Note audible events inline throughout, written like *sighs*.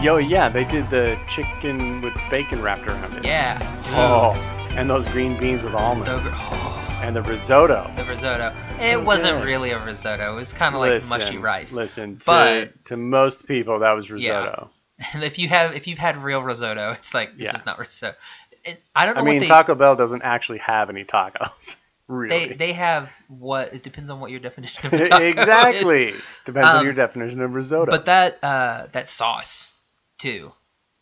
Yo, yeah, they did the chicken with bacon wrapped around it. Yeah. Oh, and those green beans with almonds. The, oh, And the risotto. the risotto. so it wasn't good. really a risotto. It was kind of like mushy rice. Listen, to, But- to most people, that was risotto. And *laughs* if you have if you've had real risotto, it's like this Yeah. is not risotto. It, I don't know I mean, what they Taco Bell doesn't actually have any tacos. *laughs* Really. they they have. What it depends on what your definition of *laughs* a taco exactly. is. Depends on Um, your definition of risotto. But that uh that sauce too,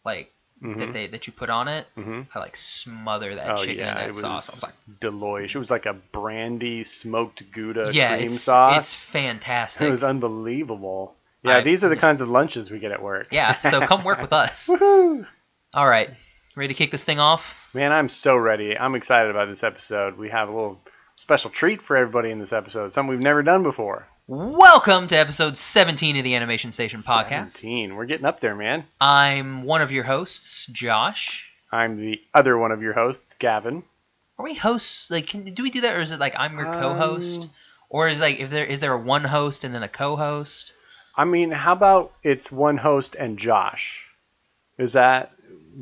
like Mhm, that they that you put on it, mhm. I like smother that Oh, chicken yeah, in that it was sauce. I was like, Deloitte. It was like a brandy smoked Gouda yeah, cream it's sauce. it's fantastic. It was unbelievable. Yeah, I- these are the yeah. kinds of lunches we get at work. yeah, so *laughs* come work with us. Woohoo! All right, ready to kick this thing off? Man, I'm so ready. I'm excited about this episode. We have a little special treat for everybody in this episode, something we've never done before. Welcome to episode 17 of the Animation Station podcast. 17. We're getting up there, man. I'm one of your hosts, Josh. I'm the other one of your hosts, Gavin. Are we hosts? Like, can, do we do that, or is it like I'm your co-host, Um, or is like if there is there a one host and then a co-host? I mean, how about it's one host and Josh? Is that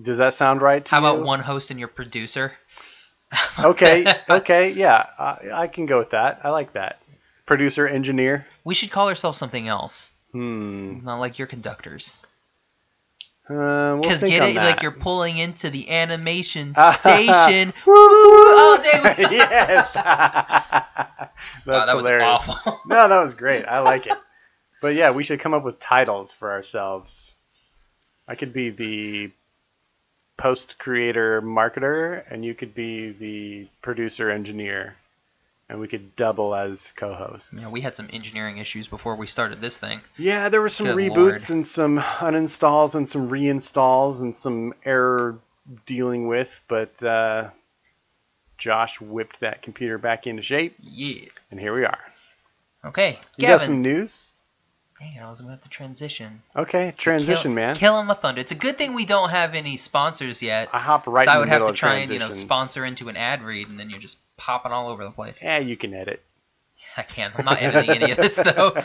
does that sound right to How about you? one host and your producer? *laughs* Okay, *laughs* okay, yeah, I, I can go with that. I like that. Producer, engineer. We should call ourselves something else, Hmm. not like your conductors. Uh, we'll Because get it, that. like you're pulling into the animation *laughs* station. Woo! Oh, go. yes. That's *laughs* Wow, that was hilarious. awful. *laughs* No, that was great. I like it. But yeah, we should come up with titles for ourselves. I could be the post creator marketer, and you could be the producer engineer, and we could double as co-hosts. Yeah, we had some engineering issues before we started this thing. Yeah, there were some Good reboots lord. and some uninstalls and some reinstalls and some error dealing with, but uh, Josh whipped that computer back into shape, Yeah. and here we are. Okay, You got some news? Dang, it, I was about to transition. Okay, transition, Kill- man. Killing my thunder. It's a good thing we don't have any sponsors yet. I hop right 'cause I would have to try and you know sponsor into an ad read, and then you're just popping all over the place. Yeah, you can edit. *laughs* I can't. I'm not editing any of this though. *laughs*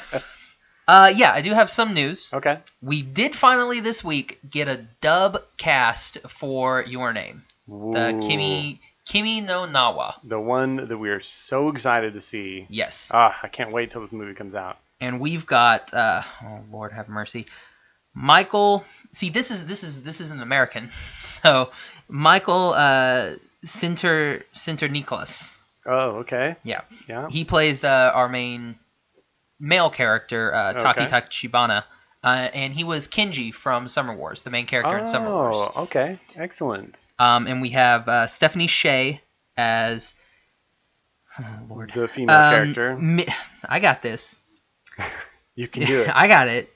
Uh, yeah, I do have some news. Okay. We did finally this week get a dub cast for Your Name, the Ooh, Kimi Kimi no Nawa. The one that we are so excited to see. Yes, Ah, I can't wait till this movie comes out. And we've got uh, oh Lord have mercy, Michael. See, this is this is this is an American, *laughs* so Michael uh, Sinter Sinterniklaas. Oh, okay. Yeah, Yeah. he plays uh, our main male character, uh, Taki Okay. Tachibana, uh, and he was Kenji from Summer Wars, the main character in Summer Wars. Oh, okay. Excellent. Um, and we have uh, Stephanie Sheh as. Oh, Lord. The female Um, character. Mi- I got this. *laughs* You can do it. I got it.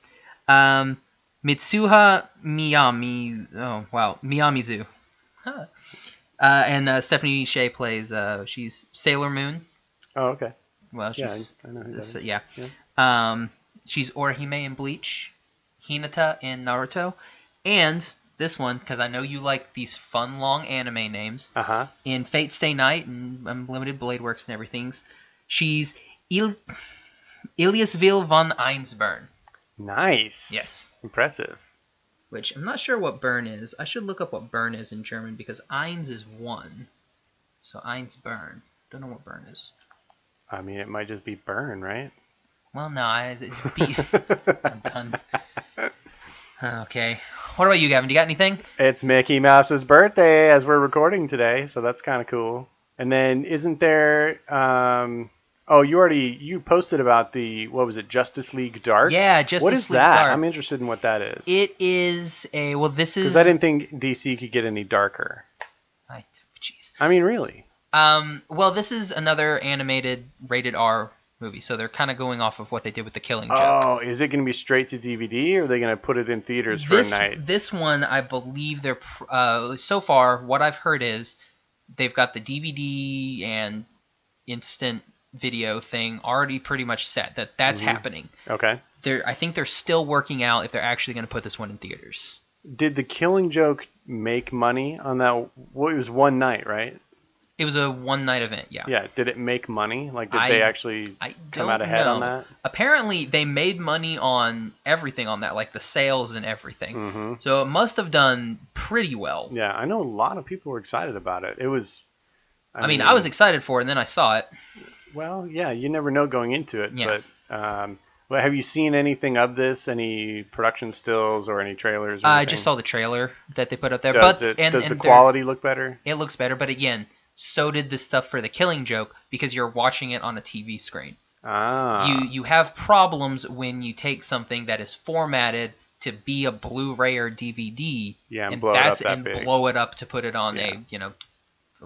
Um, Mitsuha Miyami. Oh wow, Miyamizu. Huh. Uh, and uh, Stephanie Sheh plays. Uh, she's Sailor Moon. oh, okay. Well, Yeah, she's I, I know who that yeah. Yeah. Um, she's Orihime in Bleach, Hinata in Naruto, and this one because I know you like these fun long anime names Uh huh. in Fate Stay Night and Unlimited Blade Works and everything's. She's Il- Illyasviel von Einzbern, Nice. Yes. Impressive. which I'm not sure what burn is. I should look up what burn is in German because Eins is one. So Einzbern. Don't know what burn is. I mean, it might just be burn, right? Well, no, I, it's *laughs* beast. I'm done. Okay. What about you, Gavin? Do you got anything? It's Mickey Mouse's birthday as we're recording today, so that's kind of cool. And then isn't there? Um, oh, you already you posted about the what was it? Justice League Dark. Yeah, Justice What is League that? Dark. I'm interested in what that is. It is a well. This is Because I didn't think DC could get any darker. I- Jeez. I mean, really. Um. Well, this is another animated rated R movie, so they're kind of going off of what they did with the Killing Joke. Oh, is it going to be straight to DVD, or are they going to put it in theaters for this a night? this one, I believe they're uh, so far. What I've heard is they've got the DVD and instant video thing already pretty much set. That that's Mhm. happening. Okay. They're I think they're still working out if they're actually going to put this one in theaters. Did the Killing Joke make money on that? Well, it was one night, right? It was a one night event. Yeah. Yeah. Did it make money? Like, did I- they actually I come out ahead know. on that? Apparently, they made money on everything on that, like the sales and everything. hmm So it must have done pretty well. Yeah, I know a lot of people were excited about it. It was. I mean, I was excited for it, and then I saw it. Well, yeah, you never know going into it. Yeah. But um, well, have you seen anything of this? Any production stills or any trailers? Or I just saw the trailer that they put up there, Does but it? and, does and the quality look better? it looks better. But again, so did the stuff for the Killing Joke because you're watching it on a TV screen. Ah. You you have problems when you take something that is formatted to be a Blu-ray or DVD, Yeah, and and blow it up that and big. blow it up to put it on Yeah. a you know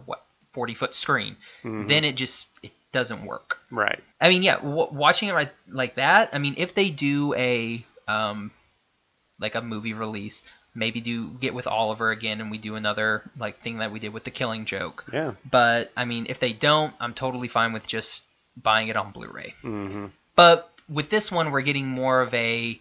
what 40 foot screen. Mhm. Then it just it doesn't work. Right. I mean, yeah, w- watching it right like that. I mean, if they do a um, like a movie release, maybe do get with Oliver again, and we do another like thing that we did with the Killing Joke. Yeah. But I mean, if they don't, I'm totally fine with just buying it on Blu-ray. hmm But with this one, we're getting more of a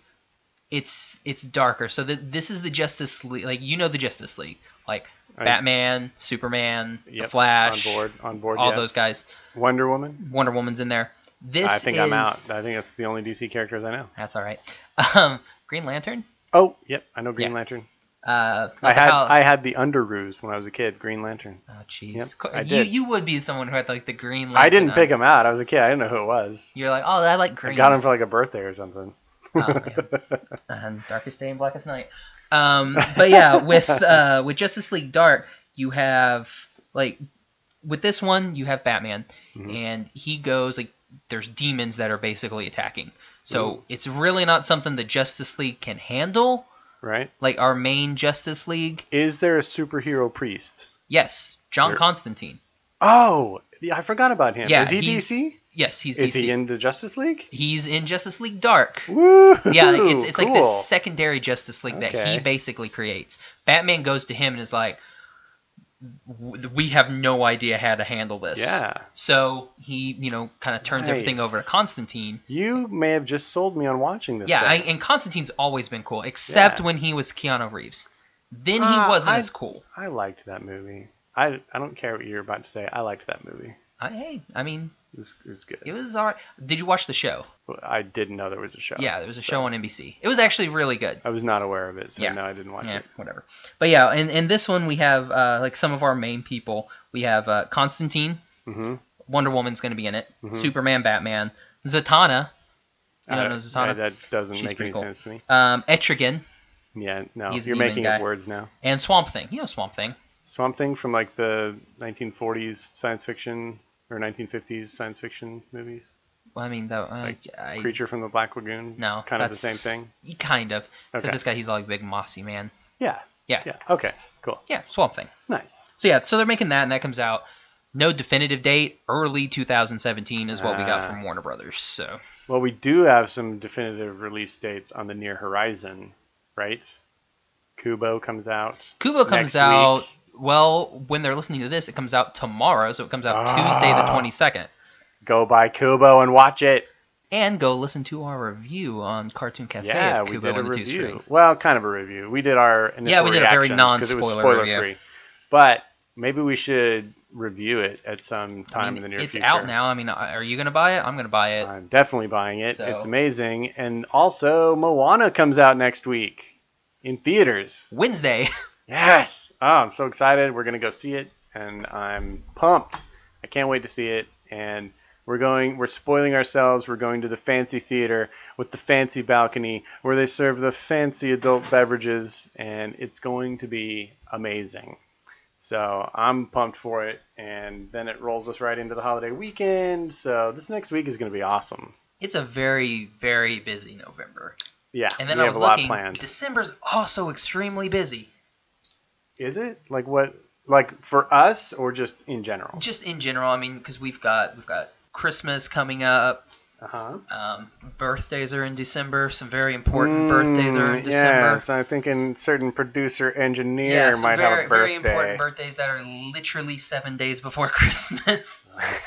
it's it's darker. So that this is the Justice League, like you know the Justice League, like I- Batman, Superman, The Flash, On board. On board. all yes. those guys. Wonder Woman. Wonder Woman's in there. This I think is, I'm out. I think that's the only DC characters I know. That's all right. *laughs* Um, Green Lantern. Oh, yep, I know Green Yeah. Lantern. Uh, I had hell- I had the Underoos when I was a kid. Green Lantern. Oh jeez. Yep, I you did. you would be someone who had like the Green Lantern. I didn't pick him out. I was a kid. I didn't know who it was. You're like, oh, I like green. I got him for like a birthday or something. Oh, yeah. *laughs* and Darkest Day and Blackest Night. Um, but yeah, with *laughs* uh, with Justice League Dark, you have like with this one, you have Batman, Mhm. and he goes like there's demons that are basically attacking. So Ooh. it's really not something the Justice League can handle. right? Like our main Justice League, Is there a superhero priest? yes, John There- Constantine. Oh, I forgot about him. Yeah, is he DC? Yes, he's Is DC. he in the Justice League? He's in Justice League Dark. Woo! Yeah, like, it's it's like cool. this secondary Justice League that he basically creates. Batman goes to him and is like, "We have no idea how to handle this." Yeah, So he, you know, kind of turns everything over to Constantine. you may have just sold me on watching this. Yeah, I, and Constantine's always been cool, except Yeah. when he was Keanu Reeves. Then he Ah, wasn't I- as cool. I liked that movie. I I don't care what you're about to say. I liked that movie. I, hey, I mean, It was, it was good. it was alright. Did you watch the show? I didn't know there was a show. Yeah, there was a so show on NBC. It was actually really good. I was not aware of it, so Yeah. no, I didn't watch yeah, it. whatever. But yeah, in, in this one we have uh, like some of our main people. We have uh, Constantine, hmm Wonder Woman's going to be in it. Mhm. Superman, Batman, Zatanna, You don't know Zatanna? that doesn't She's make any cool. sense to me. um, Etrigan, Yeah, no, He's you're making guy. up words now. and Swamp Thing. You know Swamp Thing. Swamp Thing from like the 1940s science fiction or 1950s science fiction movies. Well, I mean, though, uh, Like I, Creature from the Black Lagoon. No, kind of the same thing. kind of. So this guy, he's like big mossy man. Yeah. Yeah. Yeah. Okay. Cool. Yeah, Swamp Thing. Nice. So yeah, so they're making that, and that comes out. No definitive date. Early 2017 is what we got Ah. from Warner Brothers. So Well, we do have some definitive release dates on the near horizon, right? Kubo comes out. Kubo comes out. week. Well, when they're listening to this, it comes out tomorrow, so it comes out Ah. Tuesday the 22nd. Go buy Kubo and watch it. And go listen to our review on Cartoon Cafe yeah, we did a and the Two review. Well, kind of a review. We did our initial Yeah, we did a very reactions 'cause it was non-spoiler spoiler review. free. But maybe we should review it at some time I mean, in the near it's future. out now. I mean, are you gonna buy it? I'm gonna buy it. I'm definitely buying it. So- It's amazing. And also, Moana comes out next week in theaters. Wednesday. *laughs* Yes. Oh, I'm so excited. We're gonna go see it, and I'm pumped. I can't wait to see it. And we're going. We're spoiling ourselves. We're going to the fancy theater with the fancy balcony where they serve the fancy adult beverages, and it's going to be amazing. So I'm pumped for it, and then it rolls us right into the holiday weekend. So this next week is going to be awesome. It's a very very busy November. Yeah, And then I have was looking. December's also extremely busy. Is it like what? Like for us, or just in general? Just in general, I mean, because we've got we've got Christmas coming up. Uh huh. Um, birthdays are in December. Some very important birthdays are in December. Mm, Yeah, so I'm thinking certain producer engineer Yeah, some might very have a birthday. very important birthdays that are literally seven days before *laughs* Christmas. *laughs*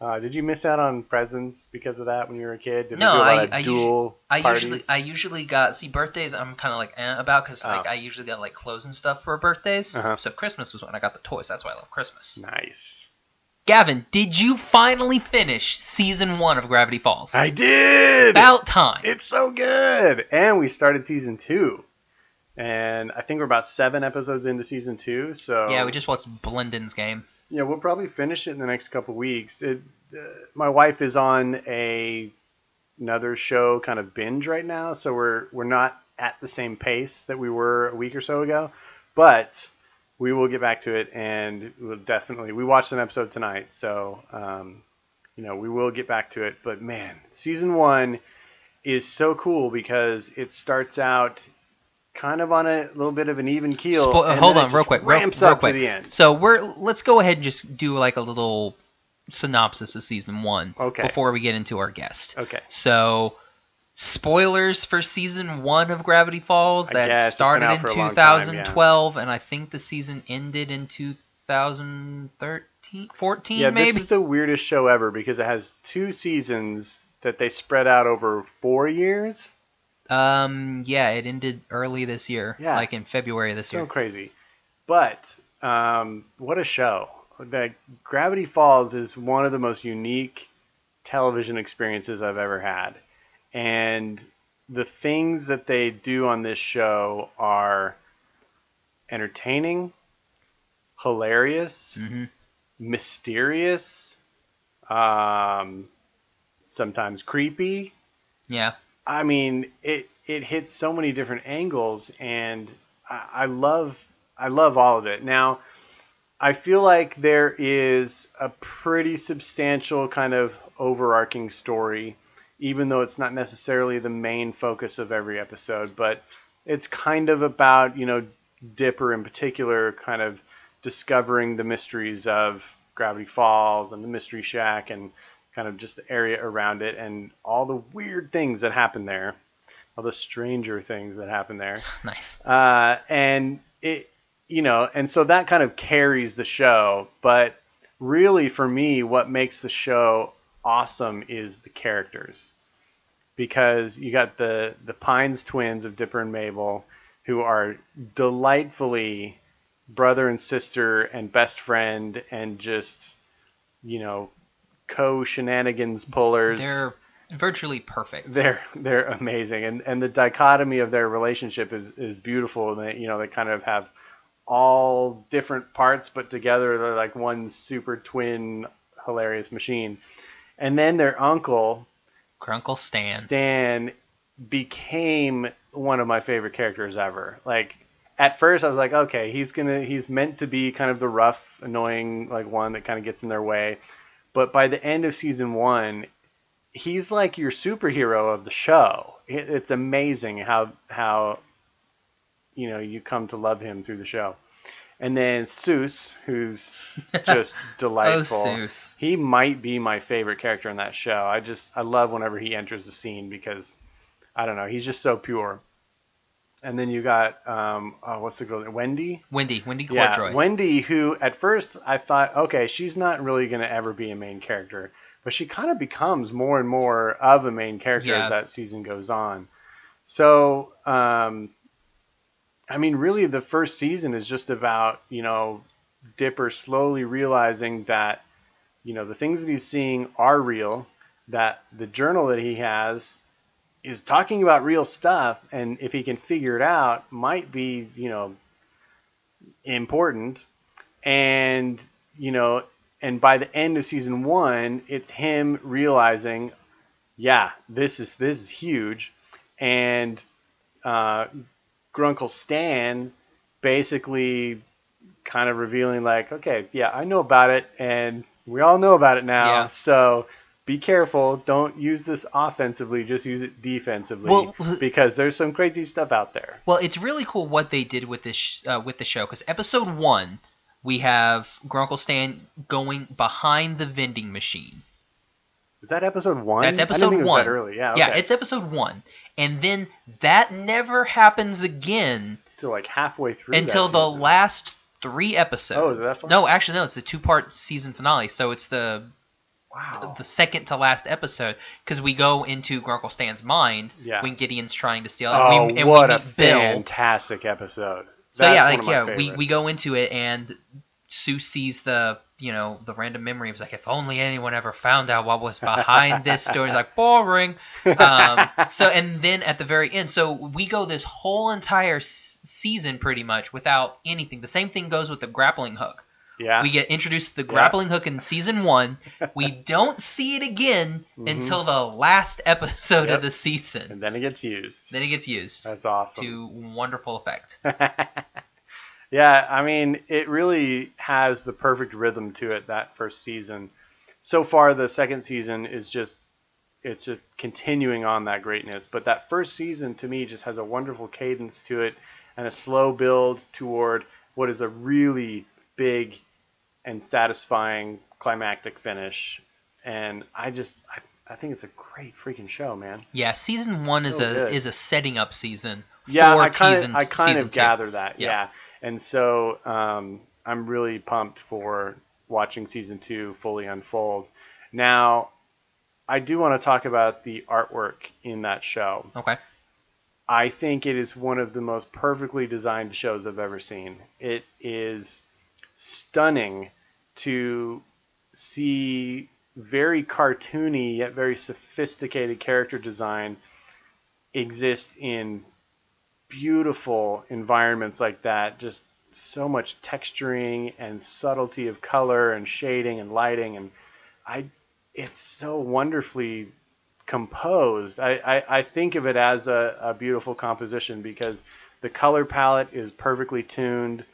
uh, did you miss out on presents because of that when you were a kid? Did No, they do a lot I- I dual I parties? usually I usually got see birthdays. I'm kind of like eh about because like Oh. I usually got like clothes and stuff for birthdays. Uh-huh. So Christmas was when I got the toys. That's why I love Christmas. Nice. Gavin, did you finally finish season one of Gravity Falls? I did. About time. It's so good. And we started season two, and I think we're about seven episodes into season two. So yeah, we just watched Blendin's game. Yeah, we'll probably finish it in the next couple weeks. It, uh, my wife is on a another show kind of binge right now, so we're we're not at the same pace that we were a week or so ago, but we will get back to it, and we'll definitely. We watched an episode tonight, so um, you know we will get back to it. But man, season one is so cool because it starts out kind of on a little bit of an even keel. Spo- hold on, real quick, real, real up quick. to the end. So we're let's go ahead and just do like a little synopsis of season one Okay. before we get into our guest. Okay. So, spoilers for season one of Gravity Falls that guess. Started in for a long time, 2012, and I think the season ended in 2013, 14 Yeah, maybe. this is the weirdest show ever because it has two seasons that they spread out over four years. Um, yeah, it ended early this year, Yeah. like in February this so year. So crazy. But um, what a show! The Gravity Falls is one of the most unique television experiences I've ever had, and the things that they do on this show are entertaining, hilarious, hmm mysterious, um, sometimes creepy. Yeah, I mean, it it hits so many different angles, and I, I love I love all of it. Now, I feel like there is a pretty substantial kind of overarching story, even though it's not necessarily the main focus of every episode. But it's kind of about you know Dipper in particular, kind of discovering the mysteries of Gravity Falls and the Mystery Shack and kind of just the area around it and all the weird things that happen there, all the stranger things that happen there. *laughs* nice. Uh, and it, you know, and so that kind of carries the show. But really, for me, what makes the show awesome is the characters, because you got the the Pines twins of Dipper and Mabel, who are delightfully brother and sister and best friend, and just you know, co shenanigans pullers. They're virtually perfect. They're they're amazing, and and the dichotomy of their relationship is is beautiful. And they you know they kind of have all different parts, but together they're like one super twin hilarious machine. And then their uncle Grunkle Stan. Stan became one of my favorite characters ever. Like at first I was like, okay, he's gonna he's meant to be kind of the rough, annoying like one that kind of gets in their way. But by the end of season one, he's like your superhero of the show. It, it's amazing how how you know you come to love him through the show. And then Soos, who's *laughs* just delightful. Oh. Soos. He might be my favorite character in that show. I just I love whenever he enters the scene because I don't know, he's just so pure. And then you got um oh, what's the girl Wendy? Wendy. Wendy Yeah, Wendy who at first I thought okay, she's not really going to ever be a main character, but she kind of becomes more and more of a main character Yeah. as that season goes on. So, um I mean really the first season is just about, you know, Dipper slowly realizing that you know the things that he's seeing are real, that the journal that he has is talking about real stuff, and if he can figure it out, might be you know important, and you know, and by the end of season one, it's him realizing, yeah, this is this is huge, and uh, Grunkle Stan basically kind of revealing like, okay, yeah, I know about it, and we all know about it now. Yeah. So be careful. Don't use this offensively. Just use it defensively Well, because there's some crazy stuff out there. Well, it's really cool what they did with this sh- uh, with the show because episode one we have Grunkle Stan going behind the vending machine. Is that episode one? That's episode didn't think it was one. early. Yeah. Yeah, it's episode one, and then that never happens again Till like halfway through. until the season. last three episodes. Oh, is that far? No, actually, no. It's the two-part season finale, so it's the Wow. the second to last episode because we go into Grunkle Stan's mind Yeah. when Gideon's trying to steal. Oh, and we, and what we a Bill. fantastic episode. So yeah, like yeah, we, we go into it and Soos sees the you know the random memory of like if only anyone ever found out what was behind this story. It's like boring. Um, *laughs* so and then at the very end, so we go this whole entire s- season pretty much without anything. The same thing goes with the grappling hook. Yeah. We get introduced to the grappling hook in season one. *laughs* We don't see it again Mhm. until the last episode Yep. of the season. and then it gets used. Then it gets used That's awesome. to wonderful effect. *laughs* yeah, I mean, it really has the perfect rhythm to it that first season. So far, the second season is just it's just continuing on that greatness. But that first season to me just has a wonderful cadence to it and a slow build toward what is a really big and satisfying climactic finish. And I just I, I think it's a great freaking show, man. Yeah, season one is a good. is a setting up season. Yeah, for I kind season, of I kind of two. gather that. Yeah. Yeah. And so um, I'm really pumped for watching season two fully unfold. Now, I do want to talk about the artwork in that show. Okay. I think it is one of the most perfectly designed shows I've ever seen. It is stunning to see very cartoony yet very sophisticated character design exist in beautiful environments like that. Just so much texturing and subtlety of color and shading and lighting and I it's so wonderfully composed. I, I, I think of it as a, a beautiful composition because the color palette is perfectly tuned.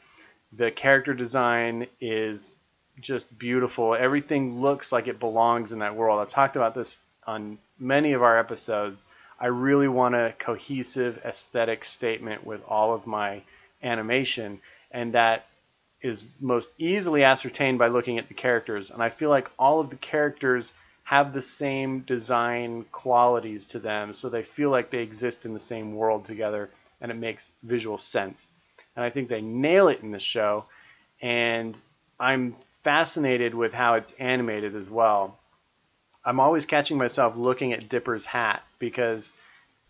The character design is just beautiful. Everything looks like it belongs in that world. I've talked about this on many of our episodes. I really want a cohesive aesthetic statement with all of my animation, and that is most easily ascertained by looking at the characters. And I feel like all of the characters have the same design qualities to them, so they feel like they exist in the same world together, and it makes visual sense. And I think they nail it in the show, and I'm fascinated with how it's animated as well. I'm always catching myself looking at Dipper's hat because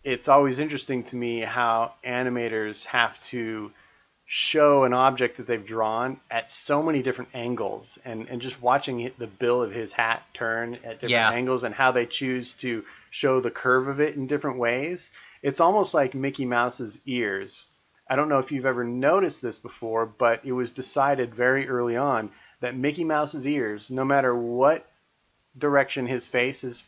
it's always interesting to me how animators have to show an object that they've drawn at so many different angles and, and just watching the bill of his hat turn at different Yeah. angles and how they choose to show the curve of it in different ways. It's almost like Mickey Mouse's ears. I don't know if you've ever noticed this before, but it was decided very early on that Mickey Mouse's ears, no matter what direction his face is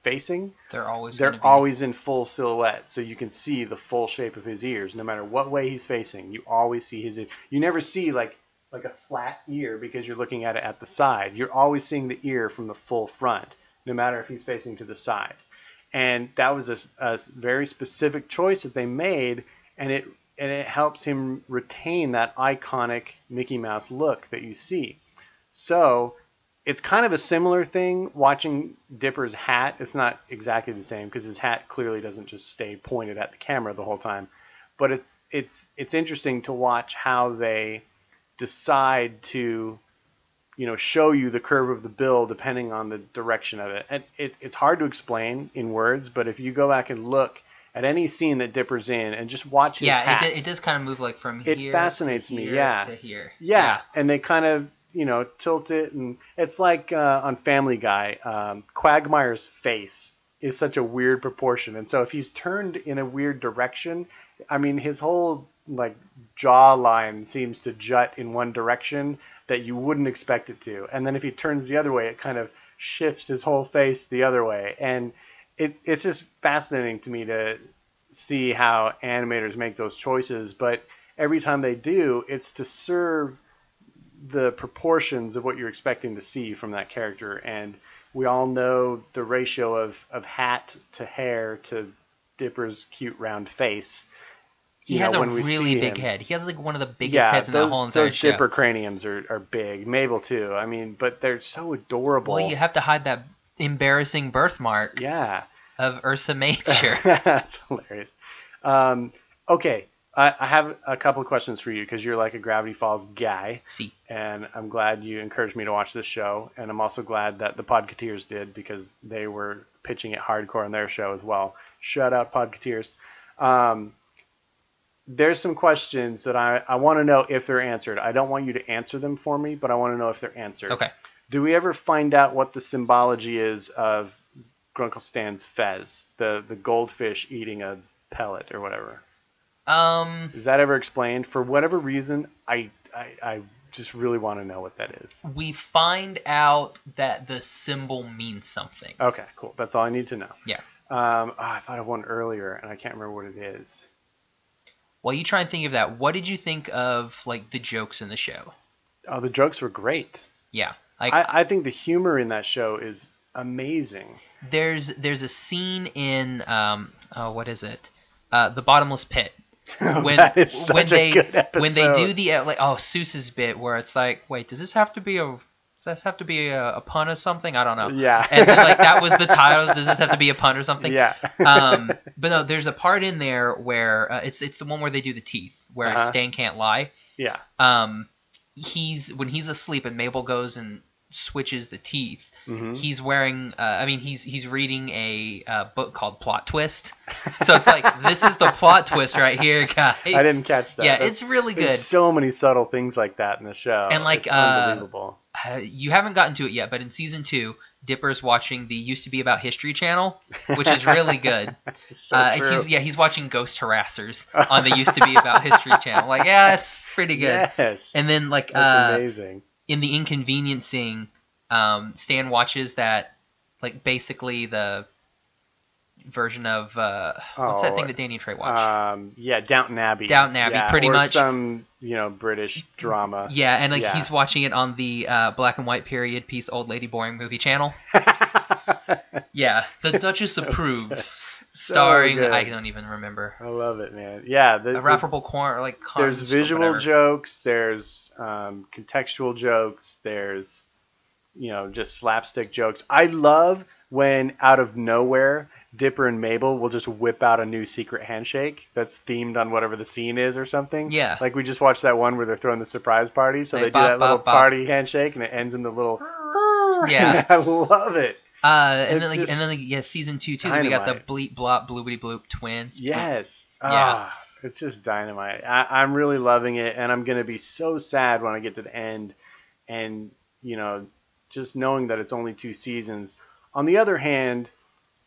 facing, They're always they're always in full silhouette, so you can see the full shape of his ears, no matter what way he's facing. You always see his. ear. You never see like like a flat ear because you're looking at it at the side. You're always seeing the ear from the full front, no matter if he's facing to the side. And that was a, a very specific choice that they made, and it and it helps him retain that iconic Mickey Mouse look that you see. So it's kind of a similar thing watching Dipper's hat. It's not exactly the same because his hat clearly doesn't just stay pointed at the camera the whole time. But it's it's it's interesting to watch how they decide to you know show you the curve of the bill depending on the direction of it. And it, it's hard to explain in words, but if you go back and look at any scene that Dipper's in and just watch his Yeah, hat, it, it does kind of move like from It here It fascinates me, yeah. to here. Yeah, and they kind of you know tilt it, and it's like uh, on Family Guy, um, Quagmire's face is such a weird proportion, and so if he's turned in a weird direction, I mean his whole like jawline seems to jut in one direction that you wouldn't expect it to, and then if he turns the other way, it kind of shifts his whole face the other way, and it, it's just fascinating to me to see how animators make those choices, but every time they do, it's to serve the proportions of what you're expecting to see from that character. And we all know the ratio of, of hat to hair to Dipper's cute round face. He You has know, a really big him. head. He has like one of the biggest yeah, heads in those, the whole entire those show. Dipper craniums are, are big. Mabel too. I mean, but they're so adorable. Well, you have to hide that embarrassing birthmark yeah. of Ursa *laughs* Major. That's hilarious. Um, okay, I, I have a couple of questions for you because you're like a Gravity Falls guy, See, and I'm glad you encouraged me to watch this show, and I'm also glad that the Podcateers did because they were pitching it hardcore on their show as well. Shout out Podcateers. Um, there's some questions that I, I want to know if they're answered. I don't want you to answer them for me, but I want to know if they're answered. okay. Do we ever find out what the symbology is of Grunkle Stan's fez, the the goldfish eating a pellet or whatever? Um, Is that ever explained? For whatever reason, I I, I just really want to know what that is. we find out that the symbol means something. Okay, cool. That's all I need to know. Yeah. Um, oh, I thought of one earlier, and I can't remember what it is. While you try and think of that, what did you think of like the jokes in the show? Oh, the jokes were great. Yeah, like I, I think the humor in that show is amazing. there's there's a scene in um oh what is it uh the bottomless pit *laughs* when that is such when they when they do the uh, like oh Soos's bit where it's like wait does this have to be a does this have to be a, a pun or something I don't know Yeah. and then, like that was the *laughs* title does this have to be a pun or something Yeah. um but no there's a part in there where uh, it's it's the one where they do the teeth where Uh-huh. Stan can't lie yeah. um he's when he's asleep and Mabel goes and switches the teeth hmm he's wearing uh, i mean he's he's reading a uh, book called plot twist so it's like *laughs* this is the plot twist right here guys I didn't catch that. yeah That's- it's really There's good so many subtle things like that in the show. And, like, it's uh, unbelievable. uh, you haven't gotten to it yet but in season two dipper's watching the used to be about history channel which is really good *laughs* so uh, he's yeah he's watching ghost harassers on the used to be about history channel like yeah it's pretty good *laughs* Yes. and then like That's uh, amazing. In the inconveniencing, um, Stan watches that, like basically the version of uh, what's that Oh, thing that Danny and Trey watch? Um, yeah, Downton Abbey. Downton Abbey, Yeah, pretty or much. some you know British drama. *laughs* yeah, and like yeah. he's watching it on the uh, black and white period piece old lady boring movie channel. *laughs* Yeah, the Duchess approves, starring good. I don't even remember. I love it, man. Yeah, the, A Rafferable corner like there's visual jokes. There's um, contextual jokes. There's you know just slapstick jokes. I love when out of nowhere Dipper and Mabel will just whip out a new secret handshake that's themed on whatever the scene is or something. Yeah. Like we just watched that one where they're throwing the surprise party, so they do bop, that little bop, bop. party handshake and it ends in the little. Yeah. *laughs* I love it. Uh, and then like, and then like, yeah, season two too. We got the bleep blop bloopity bloop twins. Yes. *laughs* Yeah. Ah, it's just dynamite. I, I'm really loving it, and I'm gonna be so sad when I get to the end, and you know, just knowing that it's only two seasons. On the other hand,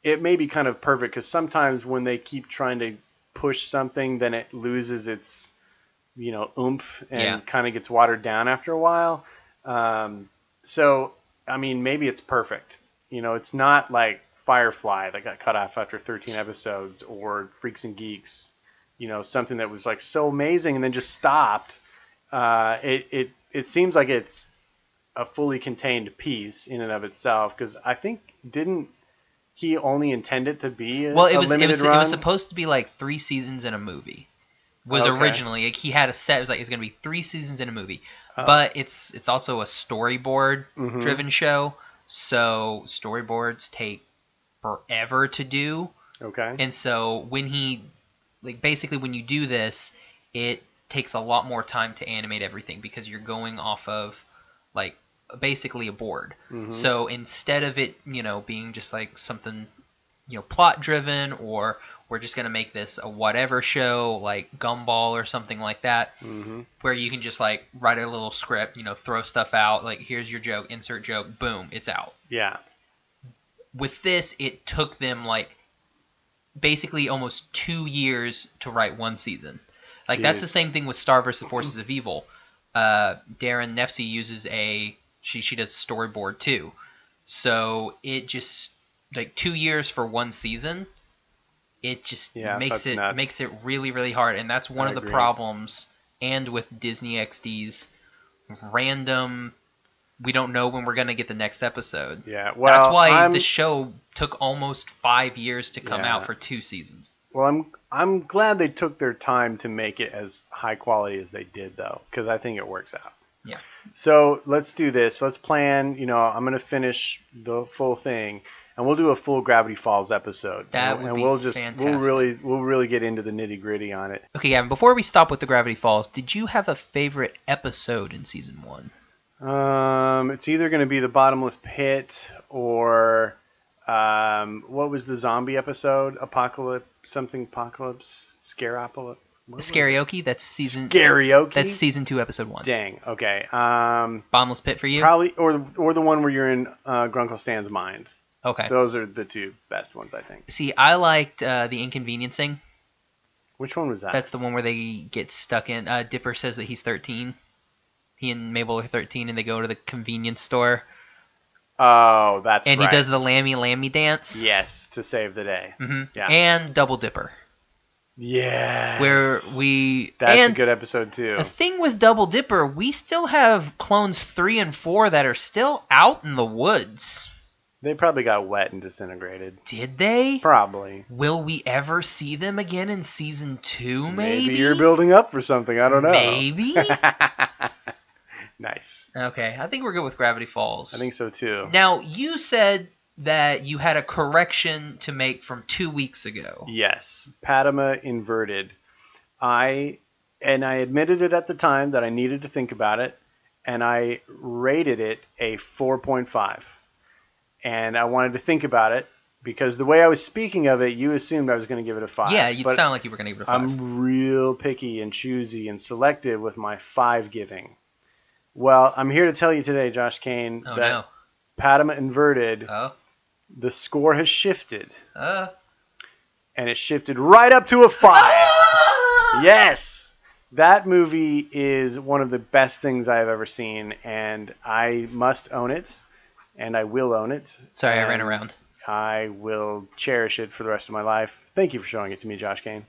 it may be kind of perfect because sometimes when they keep trying to push something, then it loses its, you know, oomph and Yeah. kind of gets watered down after a while. Um, so, I mean, maybe it's perfect. You know, it's not like Firefly that got cut off after 13 episodes or Freaks and Geeks, you know, something that was like so amazing and then just stopped. Uh, it, it, it seems like it's a fully contained piece in and of itself because I think didn't he only intend it to be a, Well, it was it was run? it was supposed to be like three seasons in a movie. Was Okay. originally like he had a set. It was like it's gonna be three seasons in a movie, Oh. but it's it's also a storyboard Mhm. driven show. So storyboards take forever to do, okay. and so when he like basically when you do this, it takes a lot more time to animate everything because you're going off of like basically a board. Mhm. So instead of it, you know, being just like something, you know, plot driven or we're just gonna make this a whatever show like Gumball or something like that, Mhm. where you can just like write a little script, you know, throw stuff out, like here's your joke, insert joke, boom, it's out. Yeah. With this, it took them like basically almost two years to write one season. Like that's the same thing with Star vs. The Forces of Evil. Uh, Daron Nefcy uses a she she does storyboard too, so it just like two years for one season. It just Yeah, makes it nuts. makes it really really hard, and that's one I of the agree. problems and with Disney XD's random. We don't know when we're gonna get the next episode. Yeah, well, That's why I'm, the show took almost five years to come Yeah. out for two seasons. well, I'm I'm glad they took their time to make it as high quality as they did, though, because I think it works out. Yeah. So let's do this. Let's plan. You know, I'm gonna finish the full thing, and we'll do a full Gravity Falls episode. That and, would and be we'll just we'll really we'll really get into the nitty gritty on it. Okay, Gavin. Before we stop with the Gravity Falls, did you have a favorite episode in season one? Um, it's either going to be the bottomless pit or um, what was the zombie episode? Apocalypse, something apocalypse, scareopolis. what was it? Scary-oke. That's season. Karaoke. That's season two, episode one. Dang. Okay. Um, Bottomless pit for you. probably or or the one where you're in uh, Grunkle Stan's mind. Okay. Those are the two best ones, I think. See, I liked uh, the inconveniencing. Which one was that? That's the one where they get stuck in. Uh, Dipper says that he's 13. He and Mabel are 13, and they go to the convenience store, oh, that's and right. he does the lamby lamby dance. yes to save the day. hmm Yeah. And Double Dipper, Yes. where we That's a good episode too. a thing with Double Dipper, we still have clones three and four that are still out in the woods. They probably got wet and disintegrated. Did they? Probably. Will we ever see them again in season two? Maybe. you're building up for something. I don't know. Maybe. *laughs* nice. okay, I think we're good with Gravity Falls. I think so too. Now, you said that you had a correction to make from two weeks ago. Yes, Patema Inverted. I and I admitted it at the time that I needed to think about it, and I rated it a 4.5. And I wanted to think about it because the way I was speaking of it, you assumed I was going to give it a five. Yeah, you sound like you were going to give it a 5 I'm real picky and choosy and selective with my five giving. Well, I'm here to tell you today, Josh Kane, oh that no. Patema Inverted. Oh. the score has shifted, Uh. and it shifted right up to a five. *laughs* yes, that movie is one of the best things I have ever seen, and I must own it, and I will own it. Sorry, I ran around. I will cherish it for the rest of my life. Thank you for showing it to me, Josh Kane.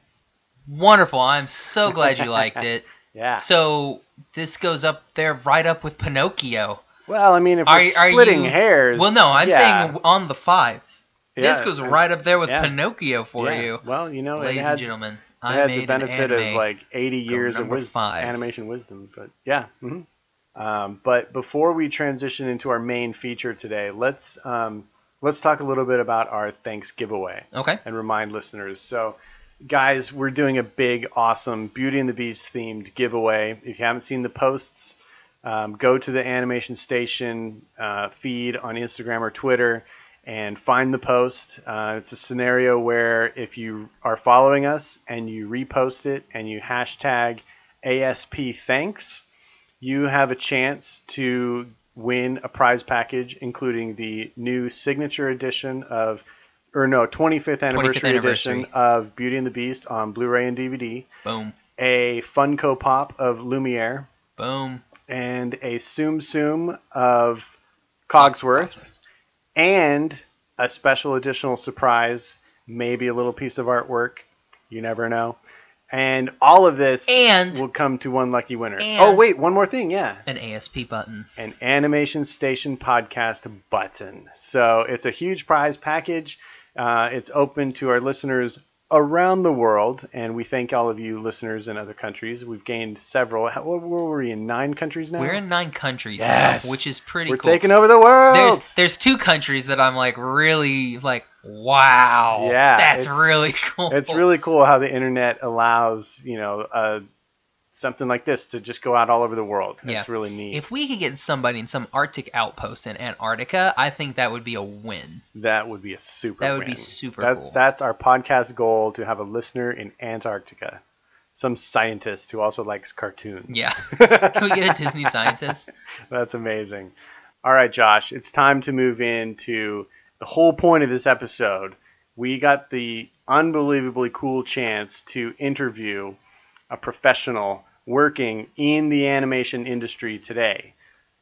Wonderful. I'm so glad you liked *laughs* it. Yeah. So this goes up there right up with Pinocchio. Well, I mean, if Are- we're are splitting you- hairs. Well, no, I'm yeah, saying on the fives. this goes right up there with yeah. Pinocchio for yeah. you, Well, you know, ladies it had, and gentlemen. I had made the benefit of like 80 years of number wis- five. animation wisdom. But yeah. hmm Um, but before we transition into our main feature today, let's um, let's talk a little bit about our thanks giveaway okay. and remind listeners. So, guys, we're doing a big, awesome Beauty and the Beast themed giveaway. If you haven't seen the posts, um, go to the Animation Station uh, feed on Instagram or Twitter and find the post. Uh, it's a scenario where if you are following us and you repost it and you hashtag ASP thanks, you have a chance to win a prize package, including the new signature edition of, or no, 25th anniversary, anniversary. edition of Beauty and the Beast on Blu-ray and DVD, Boom. a Funko Pop of Lumiere, Boom. and a Tsum Tsum of Cogsworth, and a special additional surprise, maybe a little piece of artwork. You never know. And all of this And- will come to one lucky winner. Oh, wait, one more thing. Yeah. An ASP button. An Animation Station podcast button. So it's a huge prize package. Uh, it's open to our listeners around the world, and we thank all of you listeners in other countries. We've gained several. How, where were we in nine countries now? We're in nine countries Yes. now, which is pretty We're cool. taking over the world. there's there's two countries that I'm like really like wow. Yeah, That's really *laughs* cool. It's really cool how the internet allows you know uh, something like this to just go out all over the world. Yeah. Really neat. If we could get somebody in some Arctic outpost in Antarctica, I think that would be a win. that would be a super. That would be super That's cool. that's our podcast goal to have a listener in Antarctica, some scientist who also likes cartoons. Yeah. *laughs* Can we get a Disney scientist? *laughs* That's amazing. All right, Josh, it's time to move into the whole point of this episode. We got the unbelievably cool chance to interview a professional working in the animation industry today.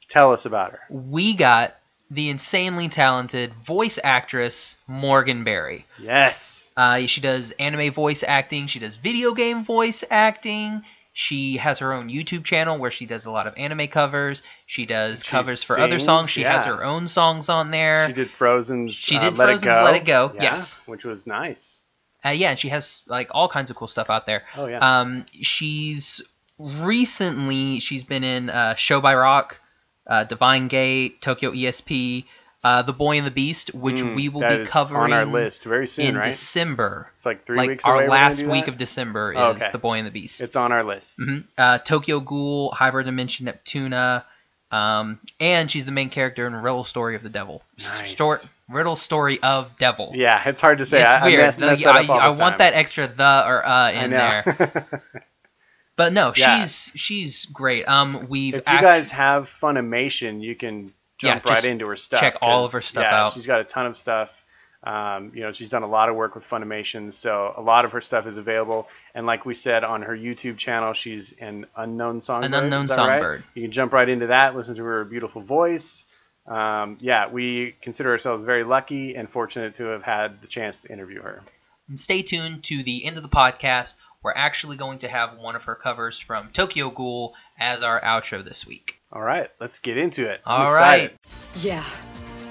Tell us about her. We got the insanely talented voice actress Morgan Berry. Yes. Uh, she does anime voice acting. She does video game voice acting. She has her own YouTube channel where she does a lot of anime covers. She does She covers for other songs. She has her own songs on there. She did Frozen's. She uh, did Let Frozen's It Go. Let It Go, yeah, yes. which was nice. Uh, yeah, and she has like all kinds of cool stuff out there. Oh yeah. Um, she's recently she's been in uh, Show by Rock, uh, Divine Gate, Tokyo ESP, uh, The Boy and the Beast, which Mm, we will be covering on our list very soon, in right? December. it's like three like weeks our last week that? of December is Oh, okay. The Boy and the Beast. It's on our list. hmm Uh, Tokyo Ghoul, Hyperdimension Neptunia, um, and she's the main character in Riddle Story of the Devil. Nice. Stor- Riddle Story of Devil. Yeah, it's hard to say. it's I, weird. I mess, mess that I, I want that extra the or uh in there. *laughs* But no, Yeah. she's she's great. Um, we've if you act- guys have Funimation, you can Yeah, jump right into her stuff. check all of her stuff yeah, out. She's got a ton of stuff. Um, you know, she's done a lot of work with Funimation, so a lot of her stuff is available. And like we said on her YouTube channel, she's an unknown songbird. An unknown that right? You can jump right into that, listen to her beautiful voice. Um, yeah, we consider ourselves very lucky and fortunate to have had the chance to interview her. and stay tuned to the end of the podcast. We're actually going to have one of her covers from Tokyo Ghoul as our outro this week. All right, let's get into it. I'm All excited. right. Yeah,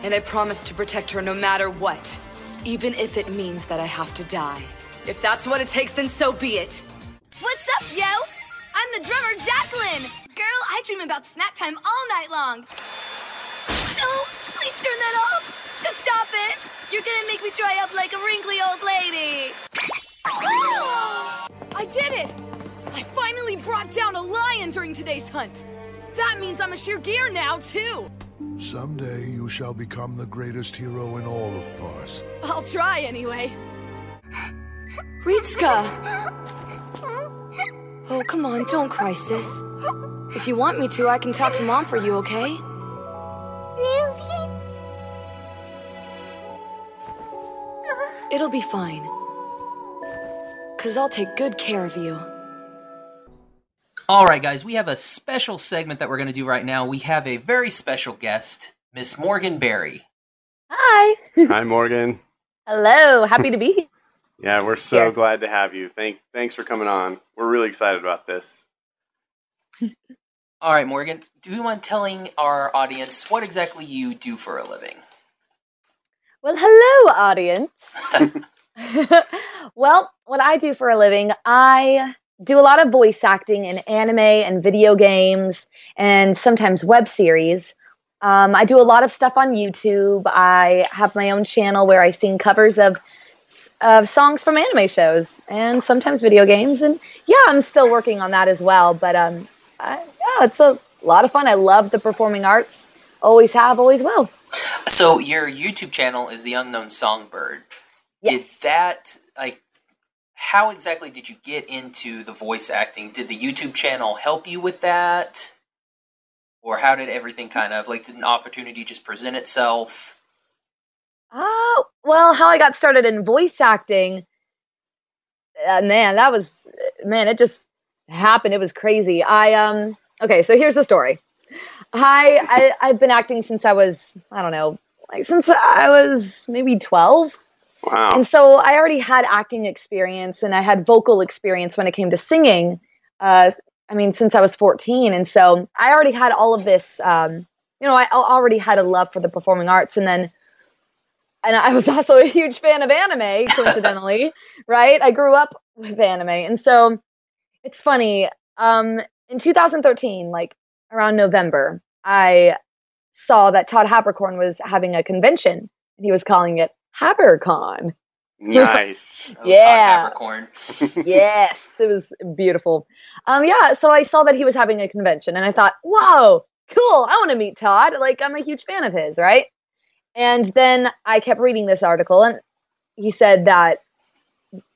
and I promise to protect her no matter what, even if it means that I have to die. If that's what it takes, then so be it. What's up, yo? I'm the drummer, Jacqueline. Girl, I dream about snack time all night long. No, please turn that off. Just stop it. You're gonna make me dry up like a wrinkly old lady. I did it! I finally brought down a lion during today's hunt. That means I'm a sheer gear now, too. Someday you shall become the greatest hero in all of Pars. I'll try anyway. Ritsuka! Oh, come on, don't cry, sis. If you want me to, I can talk to mom for you, okay? It'll be fine. Cause I'll take good care of you. All right, guys, we have a special segment that we're going to do right now. We have a very special guest, Miss Morgan Berry. Hi. *laughs* Hi, Morgan. Hello. Happy to be here. *laughs* Yeah, we're so Here. glad to have you. Thank, thanks for coming on. We're really excited about this. *laughs* All right, Morgan, do you mind telling our audience what exactly you do for a living? Well, hello, audience. *laughs* well, what I do for a living, I do a lot of voice acting in anime and video games and sometimes web series. Um, I do a lot of stuff on YouTube. I have my own channel where I sing covers of of songs from anime shows and sometimes video games. And yeah, I'm still working on that as well. But um, I, yeah, it's a lot of fun. I love the performing arts. Always have, always will. So, your YouTube channel is The Unknown Songbird. Yes. Did that, like, how exactly did you get into the voice acting? Did the YouTube channel help you with that? Or how did everything kind of, like, did an opportunity just present itself? Oh, well, how I got started in voice acting, uh, man, that was, man, it just happened. It was crazy. I, um, okay, so here's the story. I, I, I've been acting since I was, I don't know, like since I was maybe 12. Wow. And so I already had acting experience and I had vocal experience when it came to singing. Uh, I mean, since I was 14. And so I already had all of this, um, you know, I already had a love for the performing arts. And then, and I was *laughs* also a huge fan of anime, coincidentally, *laughs* right? I grew up with anime. And so it's funny. Um, in 2013, like around November, I saw that Todd Haberkorn was having a convention and he was calling it HaberCon. nice. *laughs* Oh, Yeah. Todd Haberkorn. *laughs* yes, it was beautiful. Um, yeah, so I saw that he was having a convention, and I thought, whoa, cool! I want to meet Todd. Like, I'm a huge fan of his, right? And then I kept reading this article, and he said that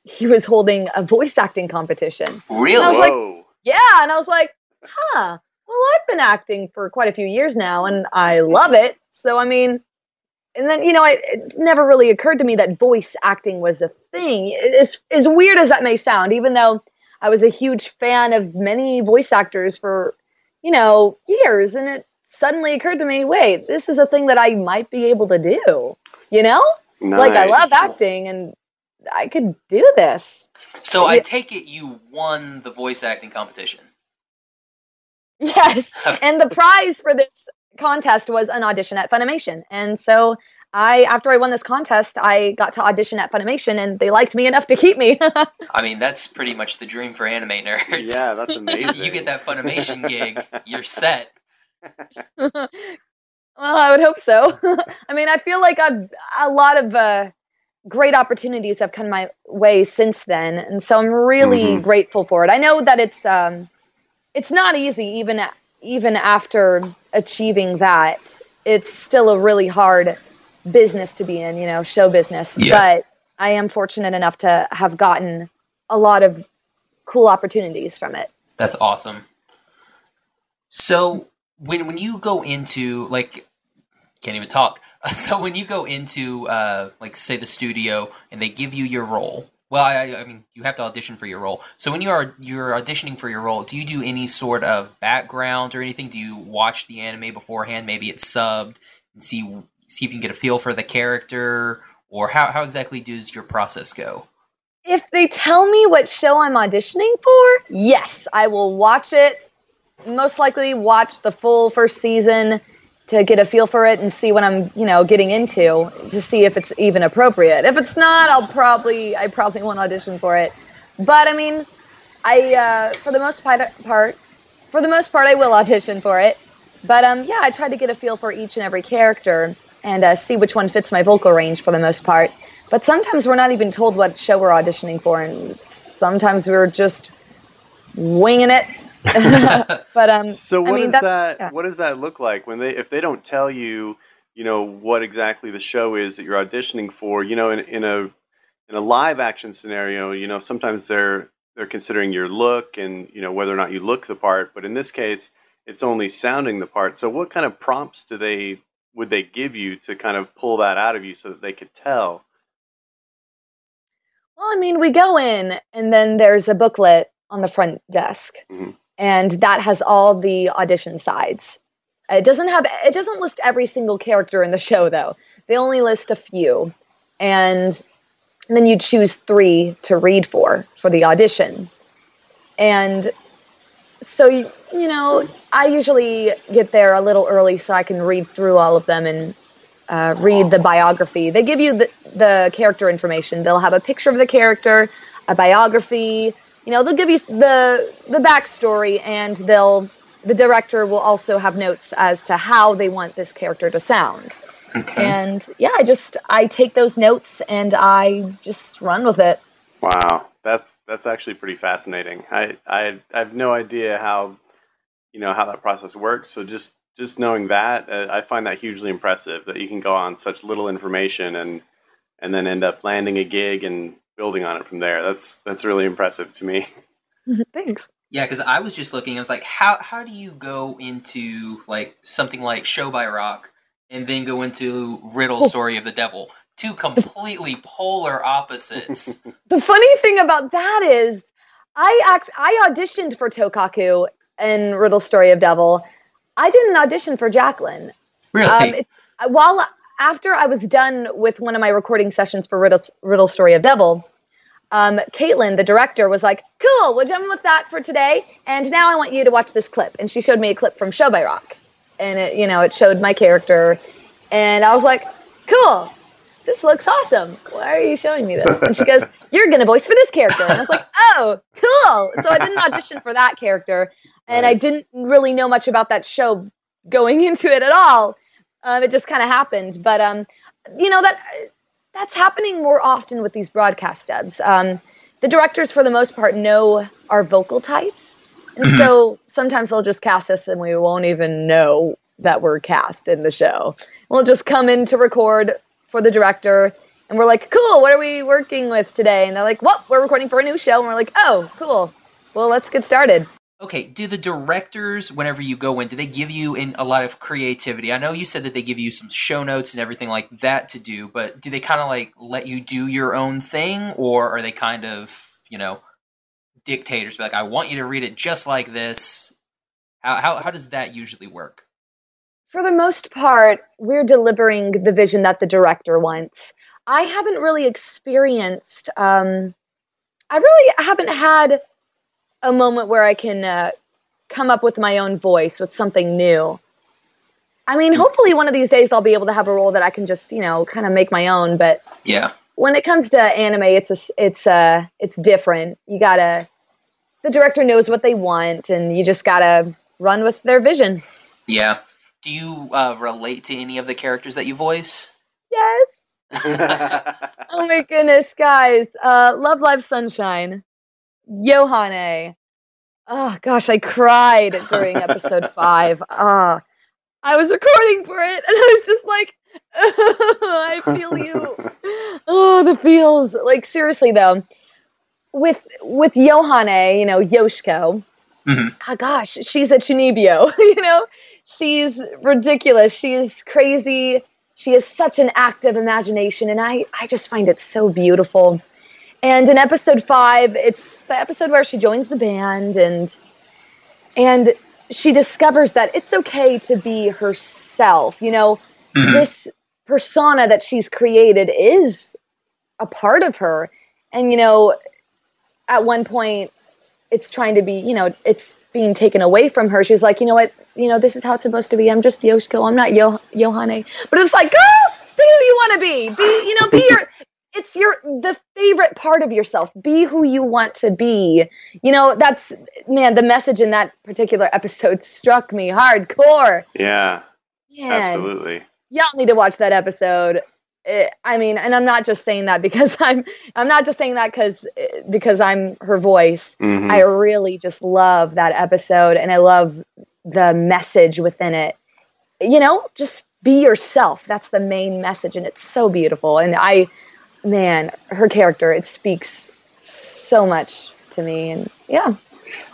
he was holding a voice acting competition. Really? I was like, Yeah, and I was like, huh. Well, I've been acting for quite a few years now, and I love it. So, I mean, and then you know, I, it never really occurred to me that voice acting was a thing. As as weird as that may sound, even though I was a huge fan of many voice actors for you know years, and it suddenly occurred to me, wait, this is a thing that I might be able to do. You know, like I love acting, and I could do this. So I take it you won the voice acting competition. Yes. and the prize for this contest was an audition at Funimation. And so I after I won this contest, I got to audition at Funimation and they liked me enough to keep me. *laughs* I mean, that's pretty much the dream for anime nerds. Yeah, that's *laughs* amazing. you get that Funimation gig, you're set. *laughs* well, I would hope so. I mean, I feel like I've a lot of uh, great opportunities have come my way since then, and so I'm really Mhm. grateful for it. I know that it's um, it's not easy, even even after achieving that. It's still a really hard business to be in, you know, show business. Yeah. But I am fortunate enough to have gotten a lot of cool opportunities from it. That's awesome. So when when you go into like can't even talk. *laughs* So when you go into uh like say the studio and they give you your role. Well, I, I mean, you have to audition for your role. So when you are you're auditioning for your role, do you do any sort of background or anything? Do you watch the anime beforehand? Maybe it's subbed and see see if you can get a feel for the character, or how how exactly does your process go? If they tell me what show I'm auditioning for, yes, I will watch it. Most likely watch the full first season to get a feel for it and see what I'm, you know, getting into to see if it's even appropriate. If it's not, I'll probably I probably won't audition for it. But I mean, I uh, for the most part, for the most part I will audition for it. But um, yeah, I try to get a feel for each and every character and uh, see which one fits my vocal range for the most part. But sometimes we're not even told what show we're auditioning for, and sometimes we're just winging it. *laughs* but um, So I what mean, does that yeah. what does that look like when they if they don't tell you you know what exactly the show is that you're auditioning for you know in, in a in a live action scenario you know sometimes they're they're considering your look and you know whether or not you look the part but in this case it's only sounding the part so what kind of prompts do they would they give you to kind of pull that out of you so that they could tell Well, I mean, we go in, and then there's a booklet on the front desk, Mhm. And that has all the audition sides. It doesn't have it doesn't list every single character in the show though. They only list a few, and then you choose three to read for for the audition. And so you, know, I usually get there a little early so I can read through all of them and uh, read the biography. They give you the, the character information. They'll have a picture of the character, a biography. You know, they'll give you the the backstory, and they'll the director will also have notes as to how they want this character to sound. And yeah, I just I take those notes and I just run with it. Wow, that's that's actually pretty fascinating. I I, I have no idea how you know how that process works. So just just knowing that, uh, I find that hugely impressive. That you can go on such little information and and then end up landing a gig and building on it from there. That's that's really impressive to me. *laughs* Thanks. Yeah, because I was just looking. I was like, how how do you go into like something like Show by Rock and then go into Riddle Story of the Devil? Two completely *laughs* polar opposites. *laughs* The funny thing about that is, I act I auditioned for Tokaku and Riddle Story of Devil. I didn't audition for Jacqueline. Really? Um, it, while after I was done with one of my recording sessions for Riddle, Riddle Story of Devil, um, Caitlin, the director, was like, "Cool, we're done with that for today, and now I want you to watch this clip." And she showed me a clip from Show by Rock, and it, you know, it showed my character, and I was like, "Cool, this looks awesome. Why are you showing me this?" And she goes, *laughs* "You're gonna voice for this character," and I was like, *laughs* "Oh, cool." So I didn't audition for that character, and Nice. I didn't really know much about that show going *laughs* into it at all. Um, it just kind of happened, but um, you know that that's happening more often with these broadcast dubs. Um, the directors, for the most part, know our vocal types, and so *clears throat* sometimes they'll just cast us, and we won't even know that we're cast in the show. We'll just come in to record for the director, and we're like, "Cool, what are we working with today?" And they're like, "Well, we're recording for a new show," and we're like, "Oh, cool. Well, let's get started." Okay, do the directors, whenever you go in, do they give you in a lot of creativity? I know you said that they give you some show notes and everything like that to do, but do they kind of like let you do your own thing, or are they kind of, you know, dictators? Like, I want you to read it just like this. How how how does that usually work? For the most part, we're delivering the vision that the director wants. I haven't really experienced. Um, I really haven't had a moment where I can uh, come up with my own voice with something new. I mean, hopefully one of these days I'll be able to have a role that I can just, you know, kind of make my own. But Yeah. when it comes to anime, it's a, it's uh it's different. You gotta, the director knows what they want, and you just gotta run with their vision. Yeah. Do you uh, relate to any of the characters that you voice? Yes. *laughs* oh my goodness, guys! Uh, Love Live Sunshine, Yohane. Oh gosh, I cried during episode *laughs* five. Ah, I was recording for it, and I was just like, *laughs* I feel you. *laughs* Oh, the feels. Like seriously though, with with Yohane, you know Yoshiko. Oh gosh, she's a Chunibyo. you know, she's ridiculous. She is crazy. She has such an active imagination, and I I just find it so beautiful. And in episode five, it's the episode where she joins the band and and she discovers that it's okay to be herself. You know, Mhm. this persona that she's created is a part of her. And you know, at one point it's trying to be, you know, it's being taken away from her. She's like, you know what, you know, this is how it's supposed to be. I'm just Yoshiko. I'm not Yo- Yohane. But it's like, girl, be who you want to be. Be, you know, be your. It's your the favorite part of yourself. Be who you want to be. You know, that's man. The message in that particular episode *laughs* struck me hardcore. Yeah, Man, absolutely. y'all need to watch that episode. I mean, and I'm not just saying that because *laughs* I'm I'm not just saying that because because I'm her voice. Mhm. I really just love that episode, and I love the message within it. You know, just be yourself. That's the main message, and it's so beautiful. And I, man, her character it speaks so much to me, and yeah.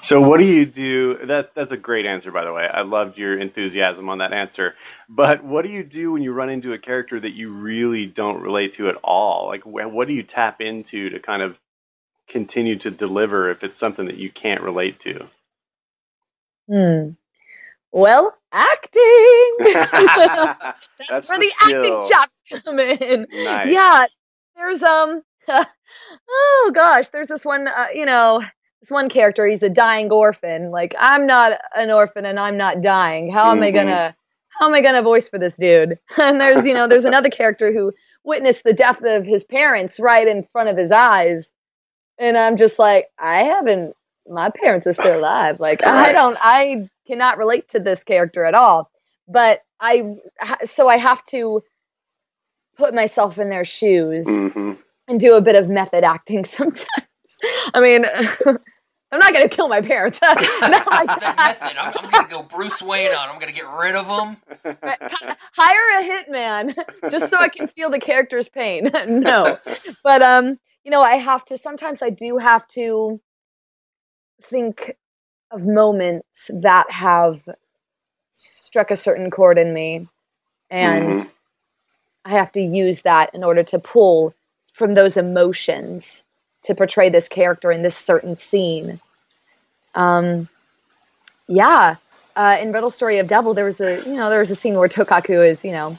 So what do you do? That that's a great answer, by the way. I loved your enthusiasm on that answer. But what do you do when you run into a character that you really don't relate to at all? Like, wh- what do you tap into to kind of continue to deliver if it's something that you can't relate to? Hmm. Well, acting. *laughs* *laughs* That's, That's where the the, acting chops *laughs* come in. Nice. Yeah, there's um, *laughs* oh gosh, there's this one, uh, you know, this one character. He's a dying orphan. Like I'm not an orphan and I'm not dying. How am I Mhm. gonna, how am I gonna voice for this dude? *laughs* And there's, you know, there's *laughs* another character who witnessed the death of his parents right in front of his eyes, and I'm just like, I haven't. My parents are still alive. Like I don't, I cannot relate to this character at all. But I, so I have to put myself in their shoes Mm-hmm. and do a bit of method acting *laughs* sometimes. I mean, *laughs* I'm not gonna kill my parents. *laughs* Not like that. I'm, I'm gonna go Bruce Wayne on. I'm gonna get rid of him. Hire a hitman just so I can feel the character's pain. no, but um, you know, I have to. Sometimes I do have to think of moments that have struck a certain chord in me, and Mhm. I have to use that in order to pull from those emotions to portray this character in this certain scene. Um, yeah, uh, in Riddle Story of Devil, there was a you know there was a scene where Tokaku is you know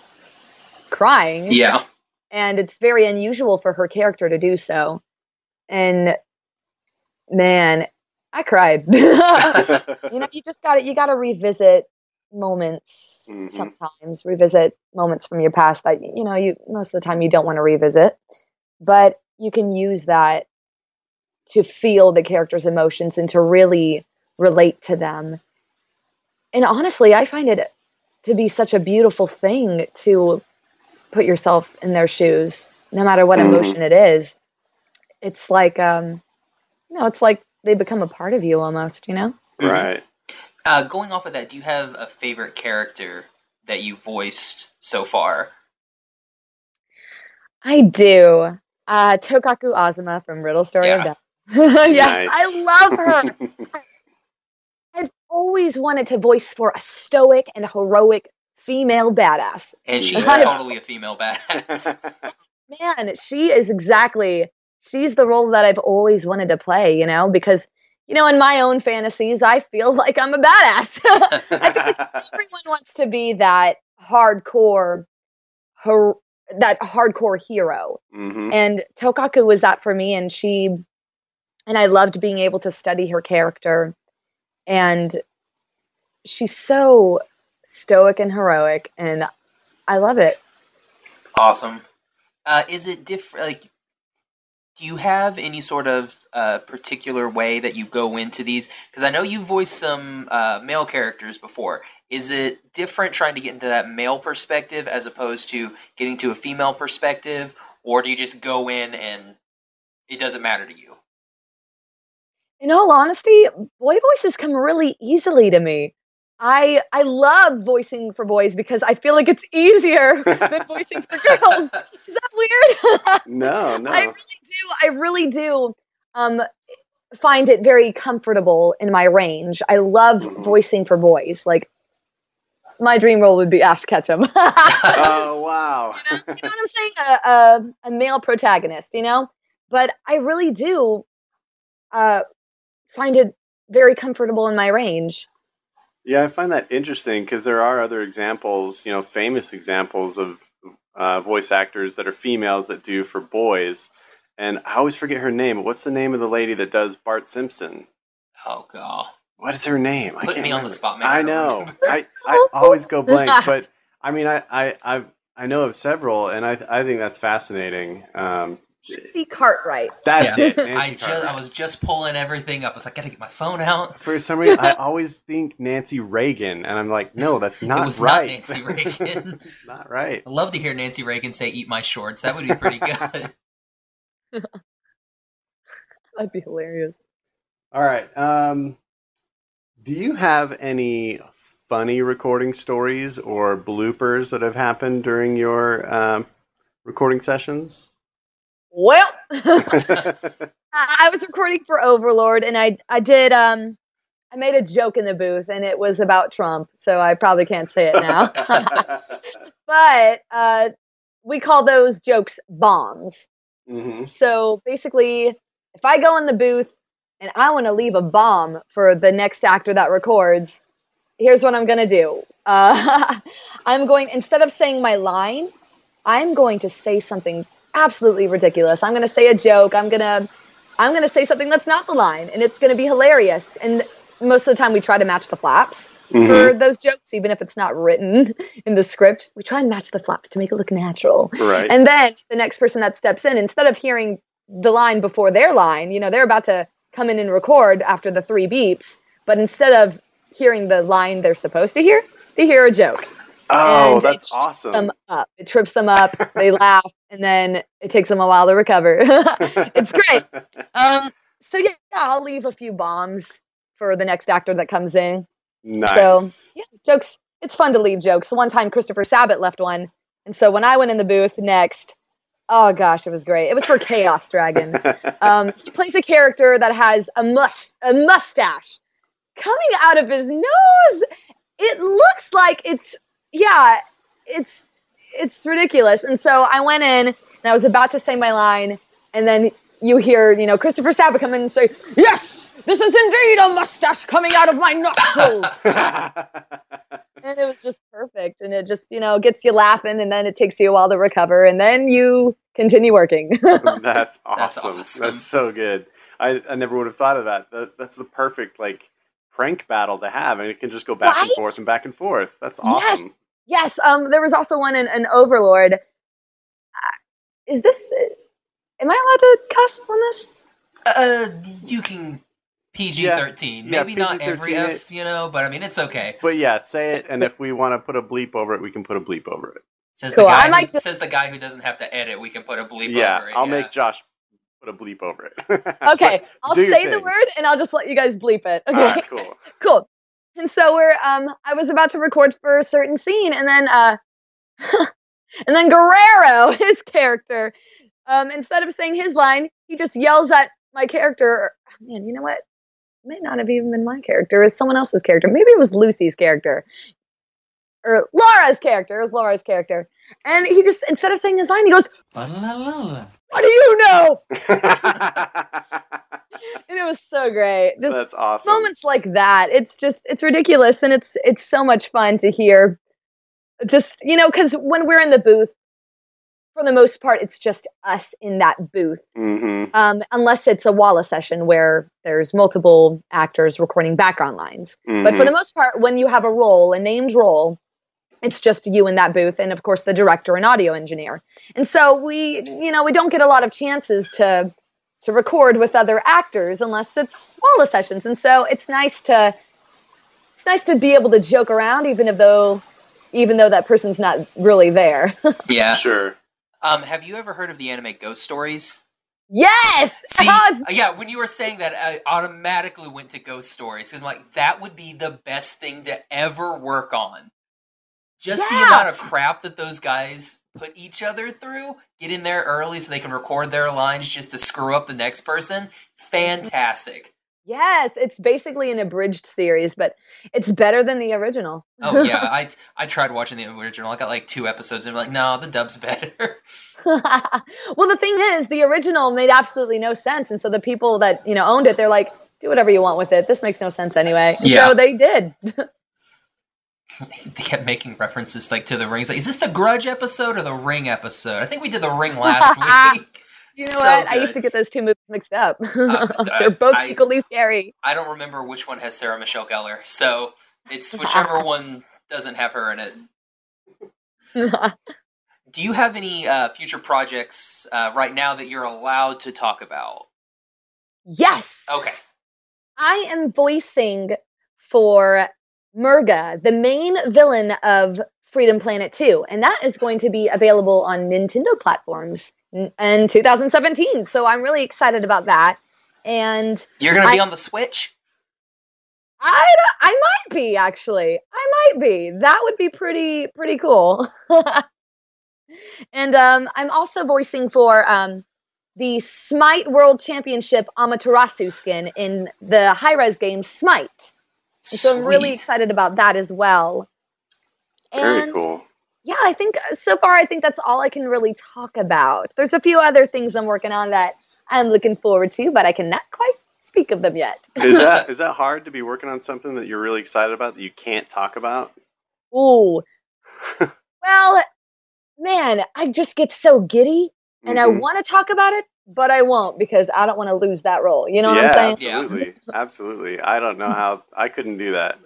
crying. Yeah. and it's very unusual for her character to do so. And man, I cried. *laughs* you know, you just got to you got to revisit moments Mhm. sometimes, revisit moments from your past that you know you most of the time you don't want to revisit, but you can use that to feel the character's emotions and to really relate to them. And honestly, I find it to be such a beautiful thing to put yourself in their shoes, no matter what Mhm. emotion it is. It's like, um, you know, it's like they become a part of you almost, you know? Right. Uh, going off of that, do you have a favorite character that you voiced so far? I do. Uh, Tokaku Azuma from Riddle Story of Death. *laughs* yes, I love her. *laughs* I've always wanted to voice for a stoic and heroic female badass. And she's totally a female badass. *laughs* man, she is exactly she's the role that I've always wanted to play, you know, because you know, in my own fantasies, I feel *laughs* like I'm a badass. *laughs* I like *laughs* everyone wants to be that hardcore her that hardcore hero. hmm And Tokaku was that for me and she and I loved being able to study her character and she's so stoic and heroic and I love it. Awesome. Uh, is it different? Like, do you have any sort of uh, particular way that you go into these? Because I know you voiced some uh, male characters before. Is it different trying to get into that male perspective as opposed to getting to a female perspective, or do you just go in and it doesn't matter to you? In all honesty, boy voices come really easily to me. I I love voicing for boys because I feel like it's easier *laughs* than voicing for girls. *laughs* Is that weird? *laughs* No, no. I really do. I really do um, find it very comfortable in my range. I love voicing for boys. Like my dream role would be Ash Ketchum. you, know, oh wow. you know what I'm saying? A, a, a male protagonist, you know. But I really do uh, find it very comfortable in my range. Yeah, I find that interesting because there are other examples, you know, famous examples of uh, voice actors that are females that do for boys. And I always forget her name. What's the name of the lady that does Bart Simpson? Oh god. What is her name? I Put can't me on the spot, man. I I know. *laughs* I, I always go blank, *laughs* but I mean, I I I, I know of several, and I I think that's fascinating. Um, Nancy Cartwright. that's Yeah. it. Nancy I just I was just pulling everything up. I was like, gotta get my phone out. For some reason, I *laughs* always think Nancy Reagan, and I'm like, no, that's not it was right. not Nancy Reagan. *laughs* Not right. I'd love to hear Nancy Reagan say "Eat my shorts." That would be pretty *laughs* good. That'd be hilarious. All right. Um, do you have any funny recording stories or bloopers that have happened during your um, recording sessions? Well, *laughs* I I was recording for Overlord, and I I did um I made a joke in the booth, and it was about Trump, so I probably can't say it now. *laughs* but uh, we call those jokes bombs. hmm So basically, if I go in the booth and I want to leave a bomb for the next actor that records, here's what I'm gonna do. Uh, *laughs* I'm going instead of saying my line, I'm going to say something absolutely ridiculous. I'm gonna say a joke. I'm gonna I'm gonna say something that's not the line, and it's gonna be hilarious. And most of the time, we try to match the flaps mm-hmm. for those jokes, even if it's not written *laughs* in the script. We try and match the flaps to make it look natural. Right. And then the next person that steps in, instead of hearing the line before their line, you know, they're about to come in and record after the three beeps, but instead of hearing the line they're supposed to hear, they hear a joke. Oh, And that's it awesome. Them up. It trips them up. they *laughs* laugh, and then it takes them a while to recover. *laughs* it's great. *laughs* Um, so yeah, I'll leave a few bombs for the next actor that comes in. nice. So yeah, jokes. It's fun to leave jokes. One time, Christopher Sabat left one, and so when I went in the booth next, oh gosh, it was great. It was for Chaos Dragon. Um, he plays a character that has a mus- a mustache coming out of his nose. It looks like it's yeah, it's it's ridiculous. And so I went in and I was about to say my line, and then you hear you know Christopher Sabat come in and say, "Yes, this is indeed a mustache coming out of my nostrils." *laughs* and it was just perfect and it just you know gets you laughing and then it takes you a while to recover and then you continue working *laughs* that's awesome. That's That's, so good. I, I never would have thought of that. that. That's the perfect like prank battle to have, and it can just go back and forth and back and forth. That's awesome. yes yes um there was also one in an overlord Uh, is this am i allowed to cuss on this uh, you can PG thirteen. Yeah, Maybe not every PG-13 F, you know, but I mean it's okay. But yeah, say it, and if *laughs* we want to put a bleep over it, we can put a bleep over it. Says Cool, the guy. Who, just- Says the guy who doesn't have to edit. We can put a bleep yeah, over it. I'll yeah. make Josh put a bleep over it. *laughs* okay i'll say the word and i'll just let you guys bleep it okay? All right, cool. *laughs* cool. And so we're um i was about to record for a certain scene and then uh *laughs* and then guerrero his character um instead of saying his line he just yells at my character. Man you know what? It may not have even been my character it was someone else's character. Maybe it was lucy's character or laura's character it was laura's character and he just instead of saying his line he goes what do you know *laughs* and it was so great just That's awesome. moments like that it's just it's ridiculous and it's it's so much fun to hear just you know because when we're in the booth for the most part, it's just us in that booth. Mm-hmm. Um, unless it's a Walla session where there's multiple actors recording background lines. But for Mhm. the most part, when you have a role, a named role, it's just you in that booth, and of course the director and audio engineer. And so we, you know, we don't get a lot of chances to to record with other actors unless it's Walla sessions. And so it's nice to it's nice to be able to joke around, even if though even though that person's not really there. *laughs* Yeah. Sure. Um, have you ever heard of the anime Ghost Stories? yes. See, Oh, *laughs* yeah, when you were saying that, I automatically went to Ghost Stories because I'm like, that would be the best thing to ever work on. Just the amount of crap that those guys put each other through, get in there early so they can record their lines just to screw up the next person. Mm-hmm. Fantastic. Yes, it's basically an abridged series, but it's better than the original. Oh yeah, *laughs* I I tried watching the original. I got like two episodes and I'm like, no, the dub's better. *laughs* *laughs* well, the thing is, the original made absolutely no sense, and so the people that you know owned it, they're like, do whatever you want with it. This makes no sense anyway. Yeah. So they did. *laughs* they kept making references like to the rings. Like, is this the Grudge episode or the Ring episode? I think we did the Ring last *laughs* week. *laughs* You know So what? I used to get those two movies mixed up. Uh, they're both I- equally scary. I don't remember which one has Sarah Michelle Gellar, so it's whichever one doesn't have her in it. Do you have any uh, future projects uh, right now that you're allowed to talk about? yes, Okay. I am voicing for Merga, the main villain of Freedom Planet 2, and that is going to be available on Nintendo platforms in, in 2017. So I'm really excited about that. And You're going to be on the Switch? I I might be actually. I might be. That would be pretty pretty cool. *laughs* and um, I'm also voicing for um, the Smite World Championship Amaterasu skin in the Hi-Rez game Smite. And so I'm really excited about that as well. Very And cool. yeah, I think uh, so far I think that's all I can really talk about. There's a few other things I'm working on that I'm looking forward to, but I cannot quite speak of them yet. Is that *laughs* is that hard to be working on something that you're really excited about that you can't talk about? Ooh. *laughs* well, man, I just get so giddy and I Mhm. want to talk about it, but I won't because I don't want to lose that role. You know yeah, what I'm saying? absolutely, *laughs* absolutely. I don't know how I couldn't do that.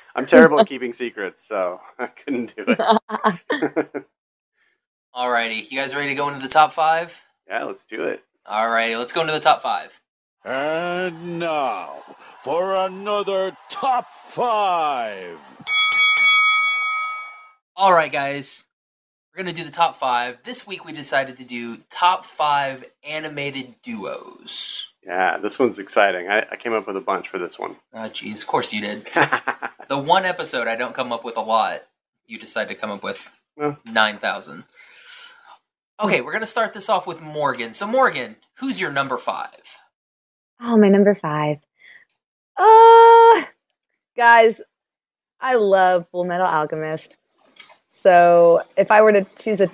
*laughs* I'm terrible at *laughs* keeping secrets, so I couldn't do it. Alrighty. You guys ready to go into the top five? yeah, let's do it. Alrighty, let's go into the top five. And now for another top five. All right, guys. We're going to do the top five. This week we decided to do top five animated duos. Yeah, this one's exciting. I, I came up with a bunch for this one. Oh, jeez. Of course you did. *laughs* the one episode I don't come up with a lot, you decide to come up with Yeah. 9,000. Okay, we're going to start this off with Morgan. So, Morgan, who's your number five? Oh, my number five. Uh, guys, I love Full Metal Alchemist. So if I were to choose a,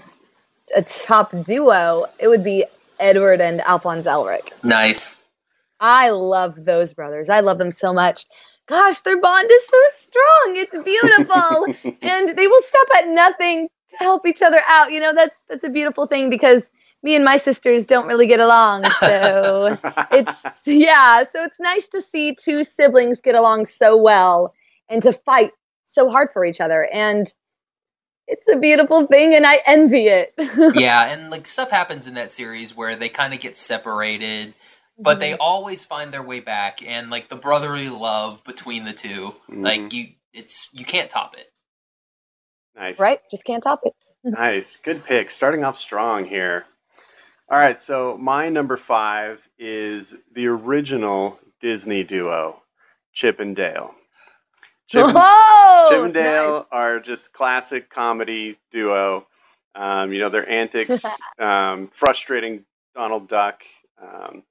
a top duo, it would be Edward and Alphonse Elric. Nice. I love those brothers. I love them so much. Gosh, their bond is so strong. It's beautiful. *laughs* and they will stop at nothing to help each other out. You know, that's that's a beautiful thing because me and my sisters don't really get along. So *laughs* it's yeah, so it's nice to see two siblings get along so well and to fight so hard for each other. And it's a beautiful thing and I envy it. *laughs* yeah, and like stuff happens in that series where they kind of get separated, but they mm-hmm. always find their way back and like the brotherly love between the 2 like mm-hmm. you it's you can't top it. Nice. right? Just can't top it. *laughs* Nice. Good pick. Starting off strong here. All right, so my number five is the original Disney duo, Chip and Dale. Chip and, oh, Chip and Dale are just classic comedy duo. Um, you know, their antics, *laughs* um, frustrating Donald Duck. Um,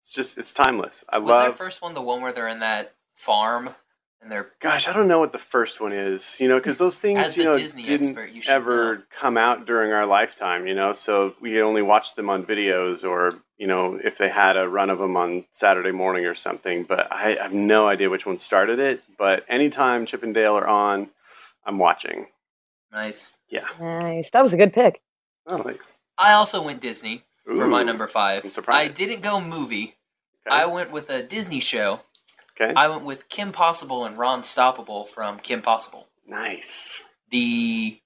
it's just, it's timeless. I love Was love. that first one the one where they're in that farm and they're Gosh, I don't know what the first one is, you know, because those things, you know, Disney didn't expert, you should ever come out during our lifetime, you know, so we only watched them on videos or, you know, if they had a run of them on Saturday morning or something. But I have no idea which one started it. But anytime Chip and Dale are on, I'm watching. nice. Yeah. Nice. That was a good pick. Oh, thanks. I also went Disney for my number five. I'm surprised. I didn't go movie. Okay. I went with a Disney show. Okay. I went with Kim Possible and Ron Stoppable from Kim Possible. nice. The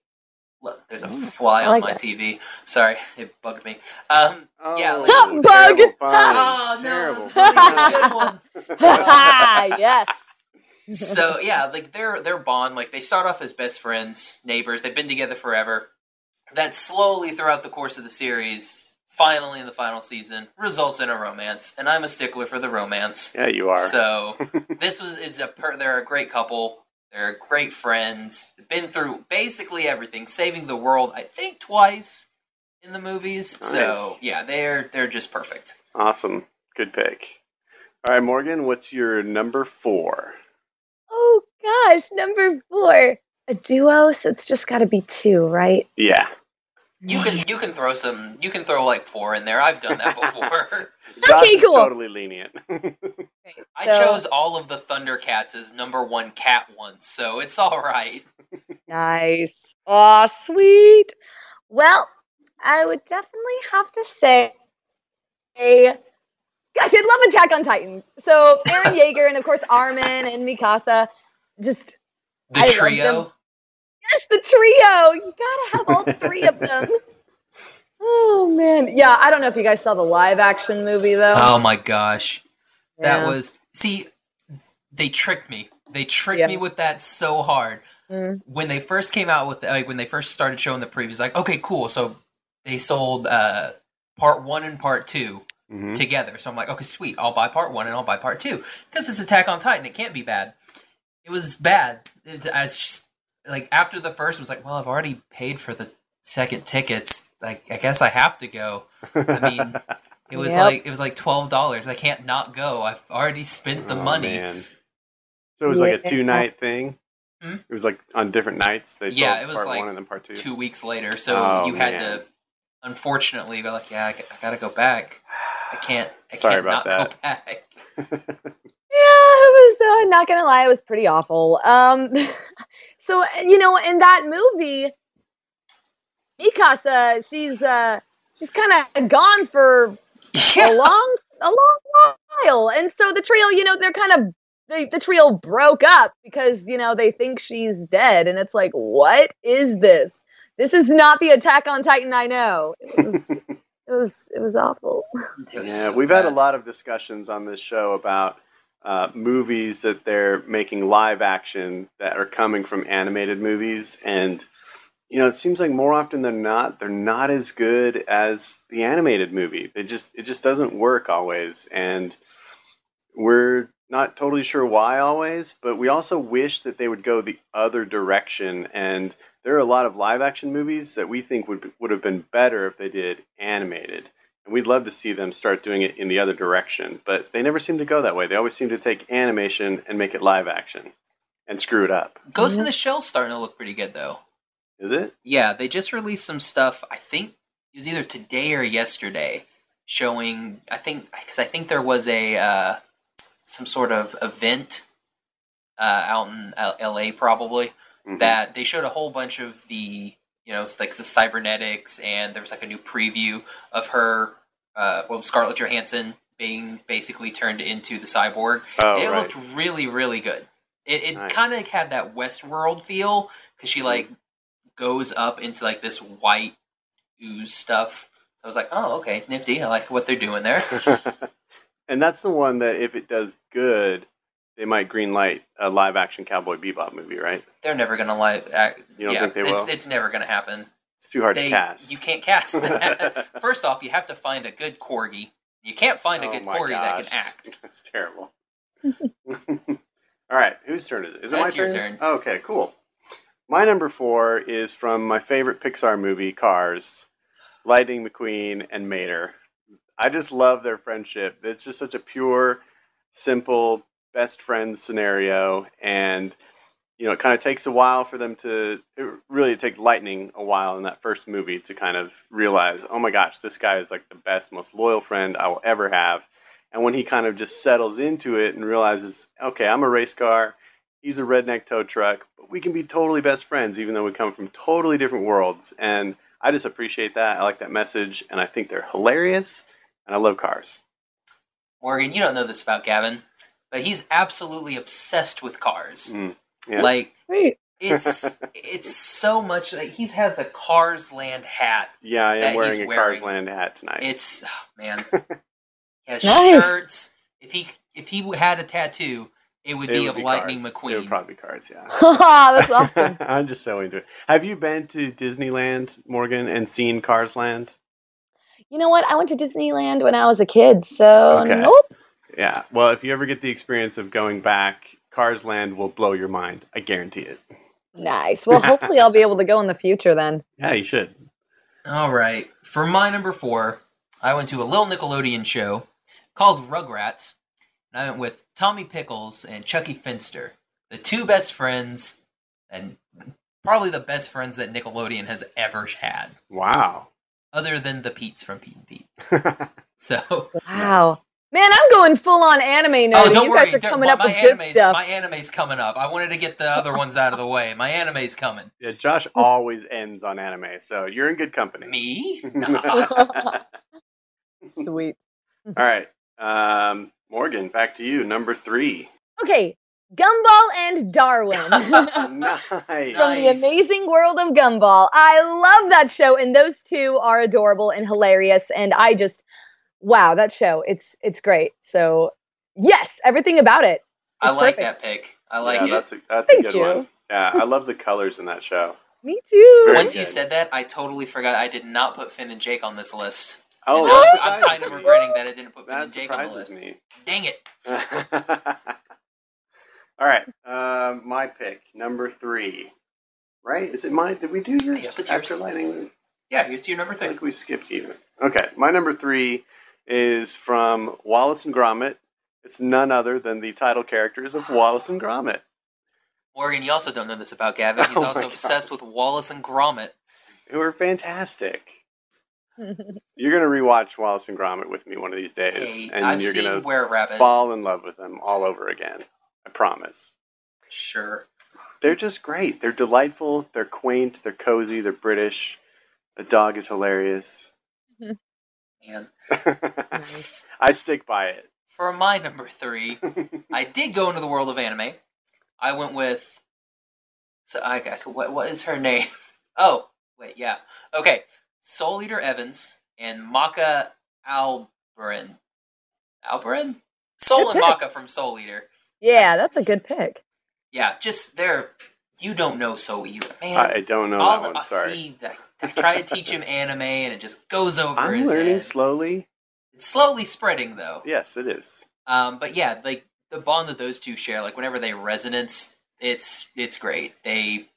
look, there's a fly I on like my that. TV. Sorry, it bugged me. Um, yeah, like, Oh, Bug. *laughs* terrible pun. oh no, Terrible this is not even a good one. *laughs* *laughs* yes. so yeah, like their their bond, like they start off as best friends, neighbors. They've been together forever. That slowly throughout the course of the series, finally in the final season, results in a romance. And I'm a stickler for the romance. Yeah, you are. So *laughs* this was is a per, they're a great couple. They're great friends. They've been through basically everything, saving the world. I think twice in the movies. So yeah, they're they're just perfect. awesome. Good pick. All right, Morgan, what's your number four? Oh gosh, number four. A duo, so it's just got to be two, right? Yeah. You can you can throw some you can throw like four in there. I've done that *laughs* before. *laughs* Josh is cool. Totally lenient. *laughs* I So- chose all of the Thundercats as number one cat ones, so it's all right. Nice. Aw, sweet. Well, I would definitely have to say, gosh, I'd love Attack on Titan. So Eren Yeager and of course Armin and Mikasa. Just The I love trio. Them. yes, the trio. You gotta have all three of them. *laughs* Oh man, yeah. I don't know if you guys saw the live action movie though. Oh my gosh, that was see. They tricked me. They tricked Yeah. me with that so hard. Mm. When they first came out with like when they first started showing the previews, like okay, cool. So they sold uh, part one and part 2 Mhm. together. So I'm like, okay, sweet. I'll buy part one and I'll buy part two because it's Attack on Titan. It can't be bad. It was bad. It, I just, like after the first was like, well, I've already paid for the second tickets. Like I guess I have to go. I mean, it was *laughs* Yep. like it was like twelve dollars. I can't not go. I've already spent the Oh, money. man. So it was like a two night thing. Hmm? It was like on different nights. They sold Yeah, it was part like one and then part two. Two weeks later, so Oh, you had man. to unfortunately go like, yeah, I gotta go back. I can't. I Sorry can't about not go back. *laughs* Yeah, it was uh, not gonna lie, it was pretty awful. Um, *laughs* so you know, in that movie, Mikasa, she's uh, she's kind of gone for a long, a long while, and so the trio, you know, they're kind of the, the trio broke up because you know they think she's dead, and it's like, what is this? This is not the Attack on Titan I know. It was, *laughs* it was, it was awful. Yeah, we've had a lot of discussions on this show about uh, movies that they're making live action that are coming from animated movies, and you know, it seems like more often than not, they're not as good as the animated movie. They just it just doesn't work always, and we're not totally sure why always. But we also wish that they would go the other direction and. There are a lot of live action movies that we think would would have been better if they did animated. And we'd love to see them start doing it in the other direction, but they never seem to go that way. They always seem to take animation and make it live action and screw it up. Ghost in the Shell's starting to look pretty good though. Is it? Yeah, they just released some stuff. I think it was either today or yesterday, showing. I think because I think there was a uh, some sort of event uh, out in L- L.A. probably Mhm. that they showed a whole bunch of the you know like the cybernetics and there was like a new preview of her uh, well Scarlett Johansson being basically turned into the cyborg. Oh, it right. looked really really good. It, it Nice. kind of had that Westworld feel because she like goes up into like this white ooze stuff. So I was like, oh okay, nifty. I like what they're doing there. *laughs* and that's the one that if it does good, they might greenlight a live action Cowboy Bebop movie, right? they're never gonna live. Act, uh, You don't yeah, think they it's, will? it's never gonna happen. It's too hard they, to cast. You can't cast *laughs* that. First off, you have to find a good corgi. You can't find a Oh good corgi that can act. *laughs* That's terrible. *laughs* All right, whose turn is it? Is it That's my your turn? turn. Okay, cool. My number four is from my favorite Pixar movie, Cars, Lightning McQueen and Mater. I just love their friendship. It's just such a pure, simple best friends scenario, and you know it kind of takes a while for them to. It really takes Lightning a while in that first movie to kind of realize, oh my gosh, this guy is like the best, most loyal friend I will ever have. And when he kind of just settles into it and realizes, okay, I'm a race car, he's a redneck tow truck, but we can be totally best friends even though we come from totally different worlds. And I just appreciate that. I like that message, and I think they're hilarious, and I love cars. Morgan, you don't know this about Gavin, but he's absolutely obsessed with cars. Mm, yeah. Like Sweet. it's *laughs* it's so much like he has a Cars Land hat. yeah, I am wearing a wearing. Cars Land hat tonight. It's oh, man. *laughs* He has Nice. shirts. If he if he had a tattoo, it would It be would of be Lightning Cars. It McQueen. would probably be Cars, yeah. *laughs* That's awesome. I'm just so into it. Have you been to Disneyland, Morgan, and seen Cars Land? You know what? I went to Disneyland when I was a kid, so Okay. nope. Yeah. Well, if you ever get the experience of going back, Cars Land will blow your mind. I guarantee it. Nice. Well, hopefully I'll be able to go in the future then. *laughs* Yeah, you should. All right. For my number four, I went to a little Nickelodeon show called Rugrats. And I went with Tommy Pickles and Chucky Finster, the two best friends, and probably the best friends that Nickelodeon has ever had, Wow. other than the Pete's from Pete and Pete. *laughs* So, Wow. Man, I'm going full on anime now. oh, don't you worry, guys are don't- coming my, up my with good anime's stuff. my anime's coming up. I wanted to get the other ones out of the way. My anime's coming. *laughs* Yeah, Josh always ends on anime, so you're in good company. Me? *laughs* *laughs* Sweet. All right. Um, Morgan, back to you. Number three. Okay, Gumball and Darwin. nice. From the amazing world of Gumball. I love that show, and those two are adorable and hilarious. And I just, wow, that show. It's it's great. So yes, everything about it. I like perfect. that pick. I like yeah, it. that's a, that's Thank a good you. one. Yeah, I love the colors in that show. Me too. Very Once you said that, I totally forgot I did not put Finn and Jake on this list. Oh, I'm, I'm kind of regretting that I didn't put Finn That and Jake on the surprises list. me. Dang it! *laughs* All right, um, my pick, number three. Right? Is it mine? Did we do yours Yep, it's after yours. lighting? Yeah, it's your number three. I three. think we skipped even. Okay, my number three is from Wallace and Gromit. It's none other than the title characters of Wallace and Gromit. Morgan, you also don't know this about Gavin. *laughs* He's Oh my also God. obsessed with Wallace and Gromit. who are fantastic. *laughs* You're gonna rewatch Wallace and Gromit with me one of these days, Hey, and I've you're gonna Were Rabbit. fall in love with them all over again. I promise. Sure. They're just great. They're delightful. They're quaint. They're cozy. They're British. The dog is hilarious. *laughs* Man. *laughs* I stick by it. For my number three, *laughs* I did go into the world of anime. I went with. So I, I what what is her name? *laughs* Oh wait, yeah. Okay, Soul Eater Evans and Maka Alberin. Alberin? Soul and pick. Maka from Soul Eater. Yeah, that's a good pick. Yeah, just they're. You don't know Soul Eater, man. I don't know All that the- one. I Sorry. see. I, I try to teach him anime, and it just goes over I'm his learning head. slowly. It's slowly spreading, though. Yes, it is. Um, but yeah, like the bond that those two share, like whenever they resonance, it's it's great. They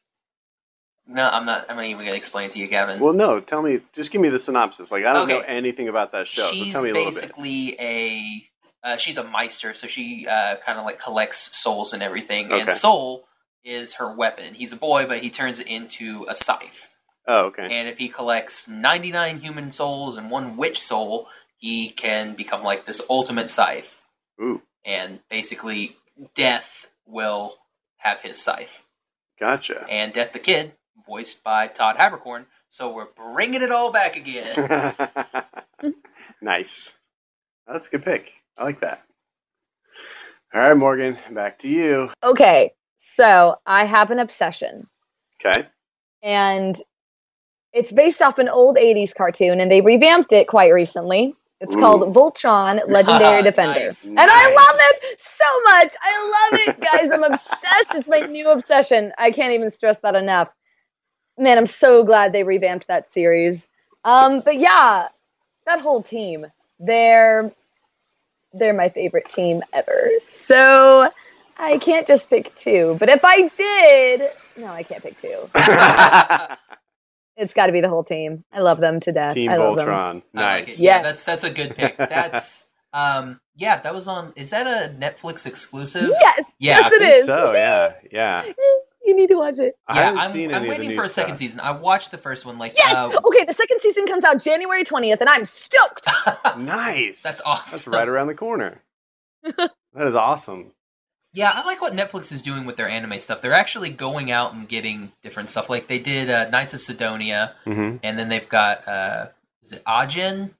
no, I'm not. I'm not even gonna explain it to you, Gavin. Well, no. Tell me. Just give me the synopsis. Like I don't know anything about that show. she's so tell me a little bit. basically a uh, she's a meister, so she uh, kind of like collects souls and everything. Okay. And soul is her weapon. He's a boy, but he turns it into a scythe. Oh, okay. And if he collects 99 human souls and one witch soul, he can become like this ultimate scythe. Ooh, And basically, Death will have his scythe. gotcha. And Death the Kid, voiced by Todd Haberkorn. So we're bringing it all back again. *laughs* *laughs* nice. That's a good pick. I like that. All right, Morgan, back to you. Okay, so I have an obsession, Okay. and it's based off an old 80s cartoon, and they revamped it quite recently. It's Ooh. called Voltron Legendary *laughs* Defender. Nice. And I love it so much. I love it, guys. I'm obsessed. It's my new obsession. I can't even stress that enough. Man, I'm so glad they revamped that series. Um, but yeah, that whole team, they're they're my favorite team ever. So I can't just pick two. But if I did, no, I can't pick two. *laughs* *laughs* It's got to be the whole team. I love them to death. Team I love. Voltron. I like Nice. it. Yeah, Yes. that's that's a good pick. That's *laughs* um yeah, that was on is that a Netflix exclusive? Yes, Yeah, yes, I it think is. so, yeah, yeah. you need to watch it. I Yeah, haven't I'm, seen I'm any of the waiting for a second stuff. season. I watched the first one like Yes. uh, okay, the second season comes out January 20th, and I'm stoked. *laughs* Nice. That's awesome. That's right around the corner. *laughs* that is awesome. Yeah, I like what Netflix is doing with their anime stuff. They're actually going out and getting different stuff. Like they did uh, Knights of Sidonia, Mhm. and then they've got uh, is it Ajin?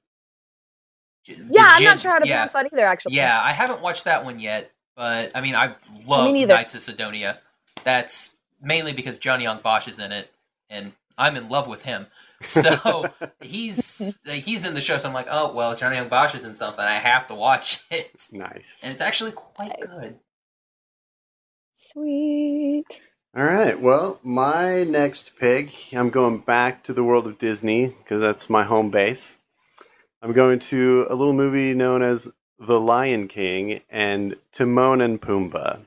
J- the Yeah, I'm Jin- not sure how to yeah. pronounce that either. Actually. Yeah, I haven't watched that one yet, but I mean, I love neither. Knights of Sidonia. That's mainly because Johnny Young Bosch is in it, and I'm in love with him. So *laughs* he's he's in the show, so I'm like, oh well, Johnny Young Bosch is in something. I have to watch it, Nice. and it's actually quite good. Sweet. All right. Well, my next pick, I'm going back to the world of Disney because that's my home base. I'm going to a little movie known as The Lion King and Timon and Pumbaa.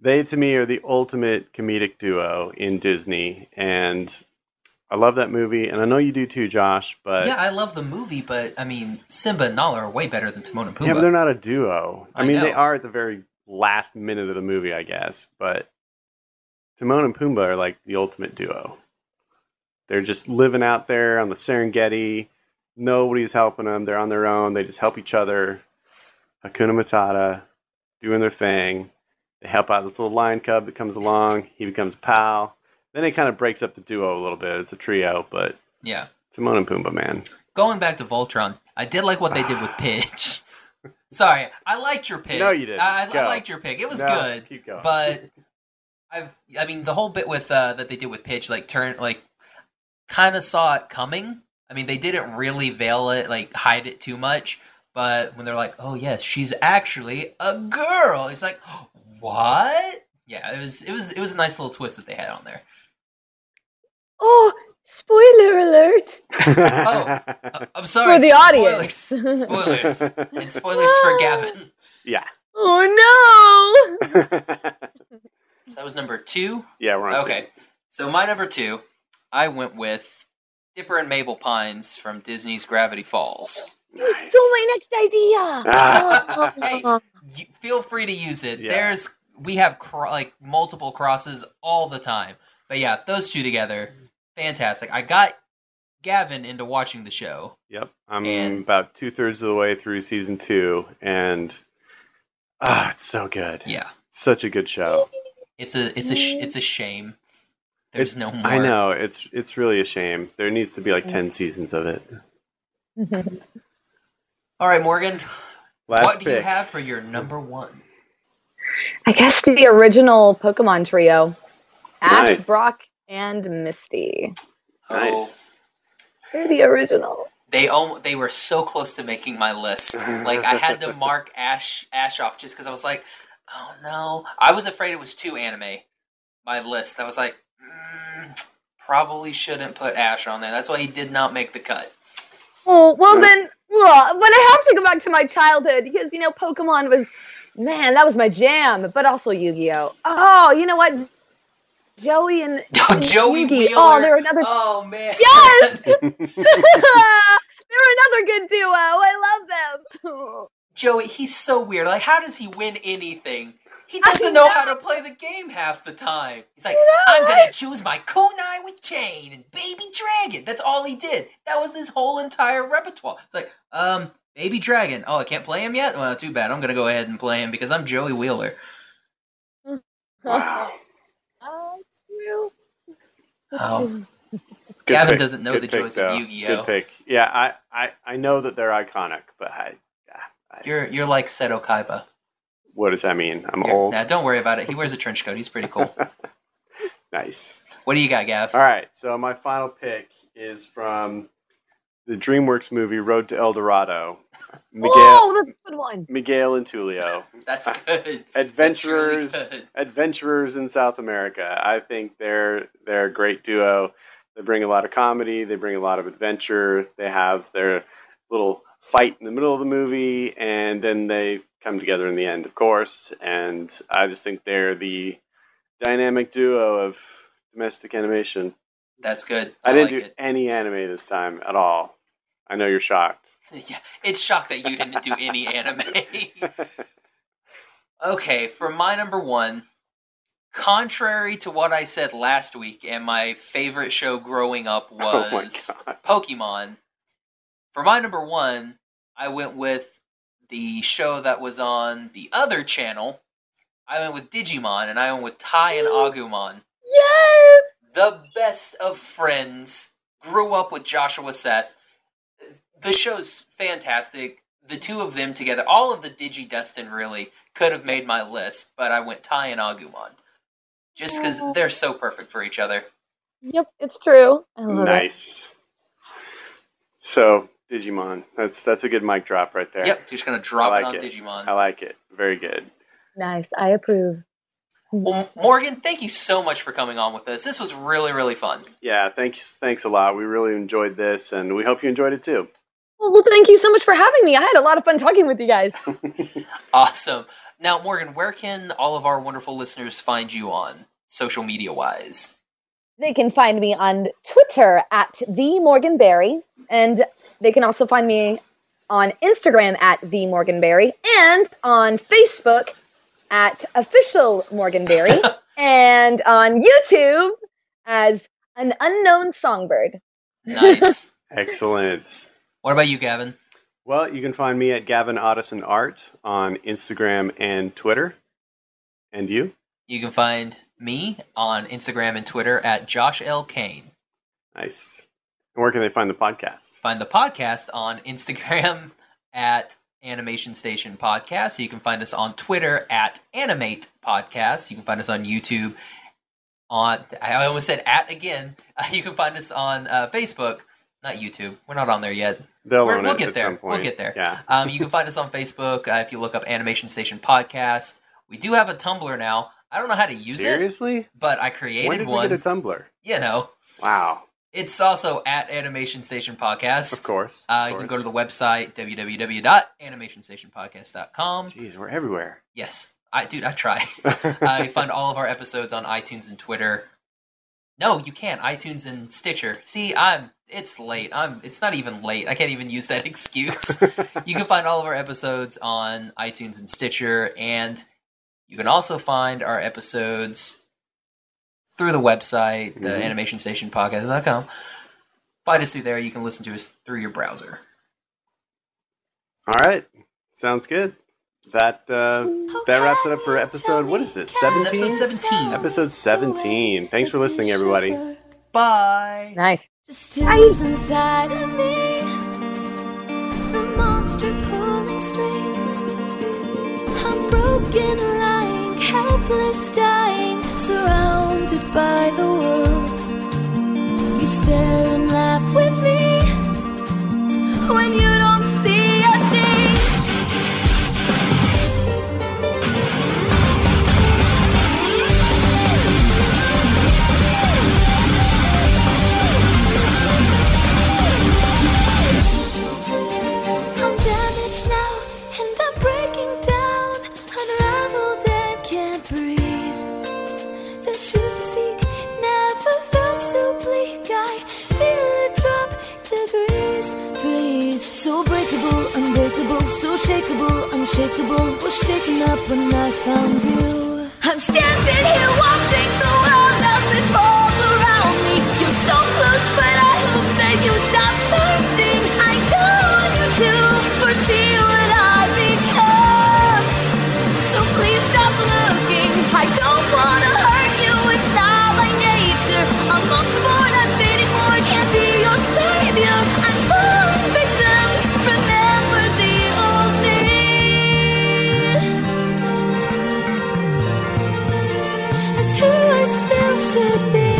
They, to me, are the ultimate comedic duo in Disney, and I love that movie, and I know you do too, Josh. But yeah, I love the movie, but I mean, Simba and Nala are way better than Timon and Pumbaa. Yeah, but they're not a duo. I, I mean, they are at the very last minute of the movie, I guess. But Timon and Pumbaa are like the ultimate duo. They're just living out there on the Serengeti. Nobody's helping them. They're on their own. They just help each other. Hakuna Matata, doing their thing. They help out this little lion cub that comes along. He becomes a pal. Then it kind of breaks up the duo a little bit. It's a trio, but Yeah. Timon and Pumbaa, man. Going back to Voltron, I did like what they did with *sighs* Pidge. Sorry, I liked your pick. No, you didn't. I, I, I liked your pick. It was No, good. keep going. But I've, I mean, the whole bit with uh, that they did with Pidge, like turn, like, kind of saw it coming. I mean, they didn't really veil it, like hide it too much. But when they're like, "Oh yes, she's actually a girl," it's like, "What?" Yeah, it was, it was, it was a nice little twist that they had on there. Oh, spoiler alert Oh, *laughs* I'm sorry. for the audience. Spoilers, spoilers, and spoilers for *laughs* Gavin. Yeah. Oh no! *laughs* So that was number two. Yeah, we're on Okay, so my number two, I went with Dipper and Mabel Pines from Disney's Gravity Falls. You stole my next idea. Ah. Oh. You, feel free to use it. Yeah. There's we have cro- like multiple crosses all the time, but yeah, those two together, fantastic. I got Gavin into watching the show. Yep, I'm And- about two thirds of the way through season two, and ah, it's so good. Yeah, Such a good show. it's a it's a sh- it's a shame. There's It's- no more. I know it's it's really a shame. There needs to be like ten seasons of it. *laughs* All right, Morgan. Last what do you have for your number one? I guess the original Pokemon trio Ash, Nice. Brock, and Misty. Nice. They're the original. They om- they were so close to making my list. *laughs* Like I had to mark Ash Ash off just because I was like, oh no. I was afraid it was too anime. My list. I was like, mm, probably shouldn't put Ash on there. That's why he did not make the cut. Oh, well then, ugh, but I have to go back to my childhood because, you know, Pokemon was, man, that was my jam, but also Yu Gi Oh! Oh, you know what? Joey and, *laughs* and Joey Yugi. Wheeler. Oh, they're another. Oh man. Yes! *laughs* *laughs* they're another good duo. I love them. Joey, he's so weird. Like, how does he win anything? He doesn't know how to play the game half the time. He's like, I'm gonna choose my kunai with chain and baby dragon. That's all he did. That was his whole entire repertoire. It's like, um, baby dragon. Oh, I can't play him yet. Well, too bad. I'm gonna go ahead and play him because I'm Joey Wheeler. Wow. Oh, it's true. Good Gavin pick. doesn't know Good the pick, joys though. of Yu-Gi-Oh. Good pick. Yeah, I, I, I know that they're iconic, but I, I, you're you're like Seto Kaiba. what does that mean? I'm You're- old. Nah, don't worry about it. He wears a trench coat. He's pretty cool. *laughs* Nice. what do you got, Gav? All right, so my final pick is from the DreamWorks movie Road to El Dorado. *laughs* Miguel, Oh, that's a good one. Miguel and Tulio. *laughs* That's good. *laughs* adventurers That's really good. adventurers in South America. I think they're they're a great duo. They bring a lot of comedy, they bring a lot of adventure. They have their little fight in the middle of the movie and then they come together in the end, of course. And I just think they're the dynamic duo of domestic animation. That's good. I, I, didn't like do it. any anime this time at all. I know you're shocked. *laughs* Yeah, it's shocked that you didn't do any anime. *laughs* okay, for my number one, contrary to what I said last week, and my favorite show growing up *laughs* Oh was Pokemon. For my number one, I went with the show that was on the other channel, I went with Digimon, and I went with Tai and Agumon. Yes. The best of friends. Grew up with Joshua Seth. The show's fantastic. The two of them together, all of the Digi Destin really could have made my list, but I went Tai and Agumon. Just because they're so perfect for each other. Yep, it's true. I love it. Nice. So Digimon, that's that's a good mic drop right there. Yep, just gonna drop I it like on Digimon. I like it. Very good. Nice. I approve. Well, Morgan, thank you so much for coming on with us. This was really, really fun. Yeah, thanks thanks a lot. We really enjoyed this, and we hope you enjoyed it too. Well, well, thank you so much for having me. I had a lot of fun talking with you guys. *laughs* Awesome. Now, Morgan, where can all of our wonderful listeners find you on social media wise? They can find me on Twitter at the Morgan Berry, and they can also find me on Instagram at the Morgan Berry, and on Facebook at official Morgan Berry, *laughs* and on YouTube as an unknown songbird. Nice. Excellent. What about you, Gavin? Well, you can find me at Gavin Otteson Art on Instagram and Twitter. And you? You can find me on Instagram and Twitter at Josh L. Kane. Nice. And where can they find the podcast? Find the podcast on Instagram *laughs* at Animation Station Podcast. You can find us on Twitter at Animate Podcast. You can find us on YouTube on I almost said at again. *laughs* you can find us on uh, Facebook, not YouTube. We're not on there yet. They'll We're- own we'll it get at there. some point. We'll get there. Yeah. Um, you can find us on Facebook uh, if you look up Animation Station Podcast. We do have a Tumblr now. I don't know how to use it, Seriously? but I created When did one. we get a Tumblr? you know, Wow. it's also at Animation Station Podcast. Of course. Uh, of you can go to the website www.animationstationpodcast.com. Jeez, we're everywhere. Yes, I dude, I try. *laughs* *laughs* uh, you find all of our episodes on iTunes and Twitter. No, you can't. iTunes and Stitcher. See, I'm. It's late. I'm. It's not even late. I can't even use that *laughs* excuse. *laughs* you can find all of our episodes on iTunes and Stitcher, and you can also find our episodes through the website, the Mhm. animationstationpodcast.com. Find us through there. You can listen to us through your browser. All right. Sounds good. That uh, that wraps it up for episode. What is this? This Seventeen. episode 17. Episode seventeen. Thanks for listening, everybody. Bye. Nice. Just who's inside of me? The monster pulling strings. I'm broken, lying, helpless, dying, surrounded by the world. You stare and laugh with me when you unbreakable, so shakable, unshakable. Was shaken up when I found you. I'm standing here watching the world as it falls around me. You're so close, but I hope that you stop searching. Should be.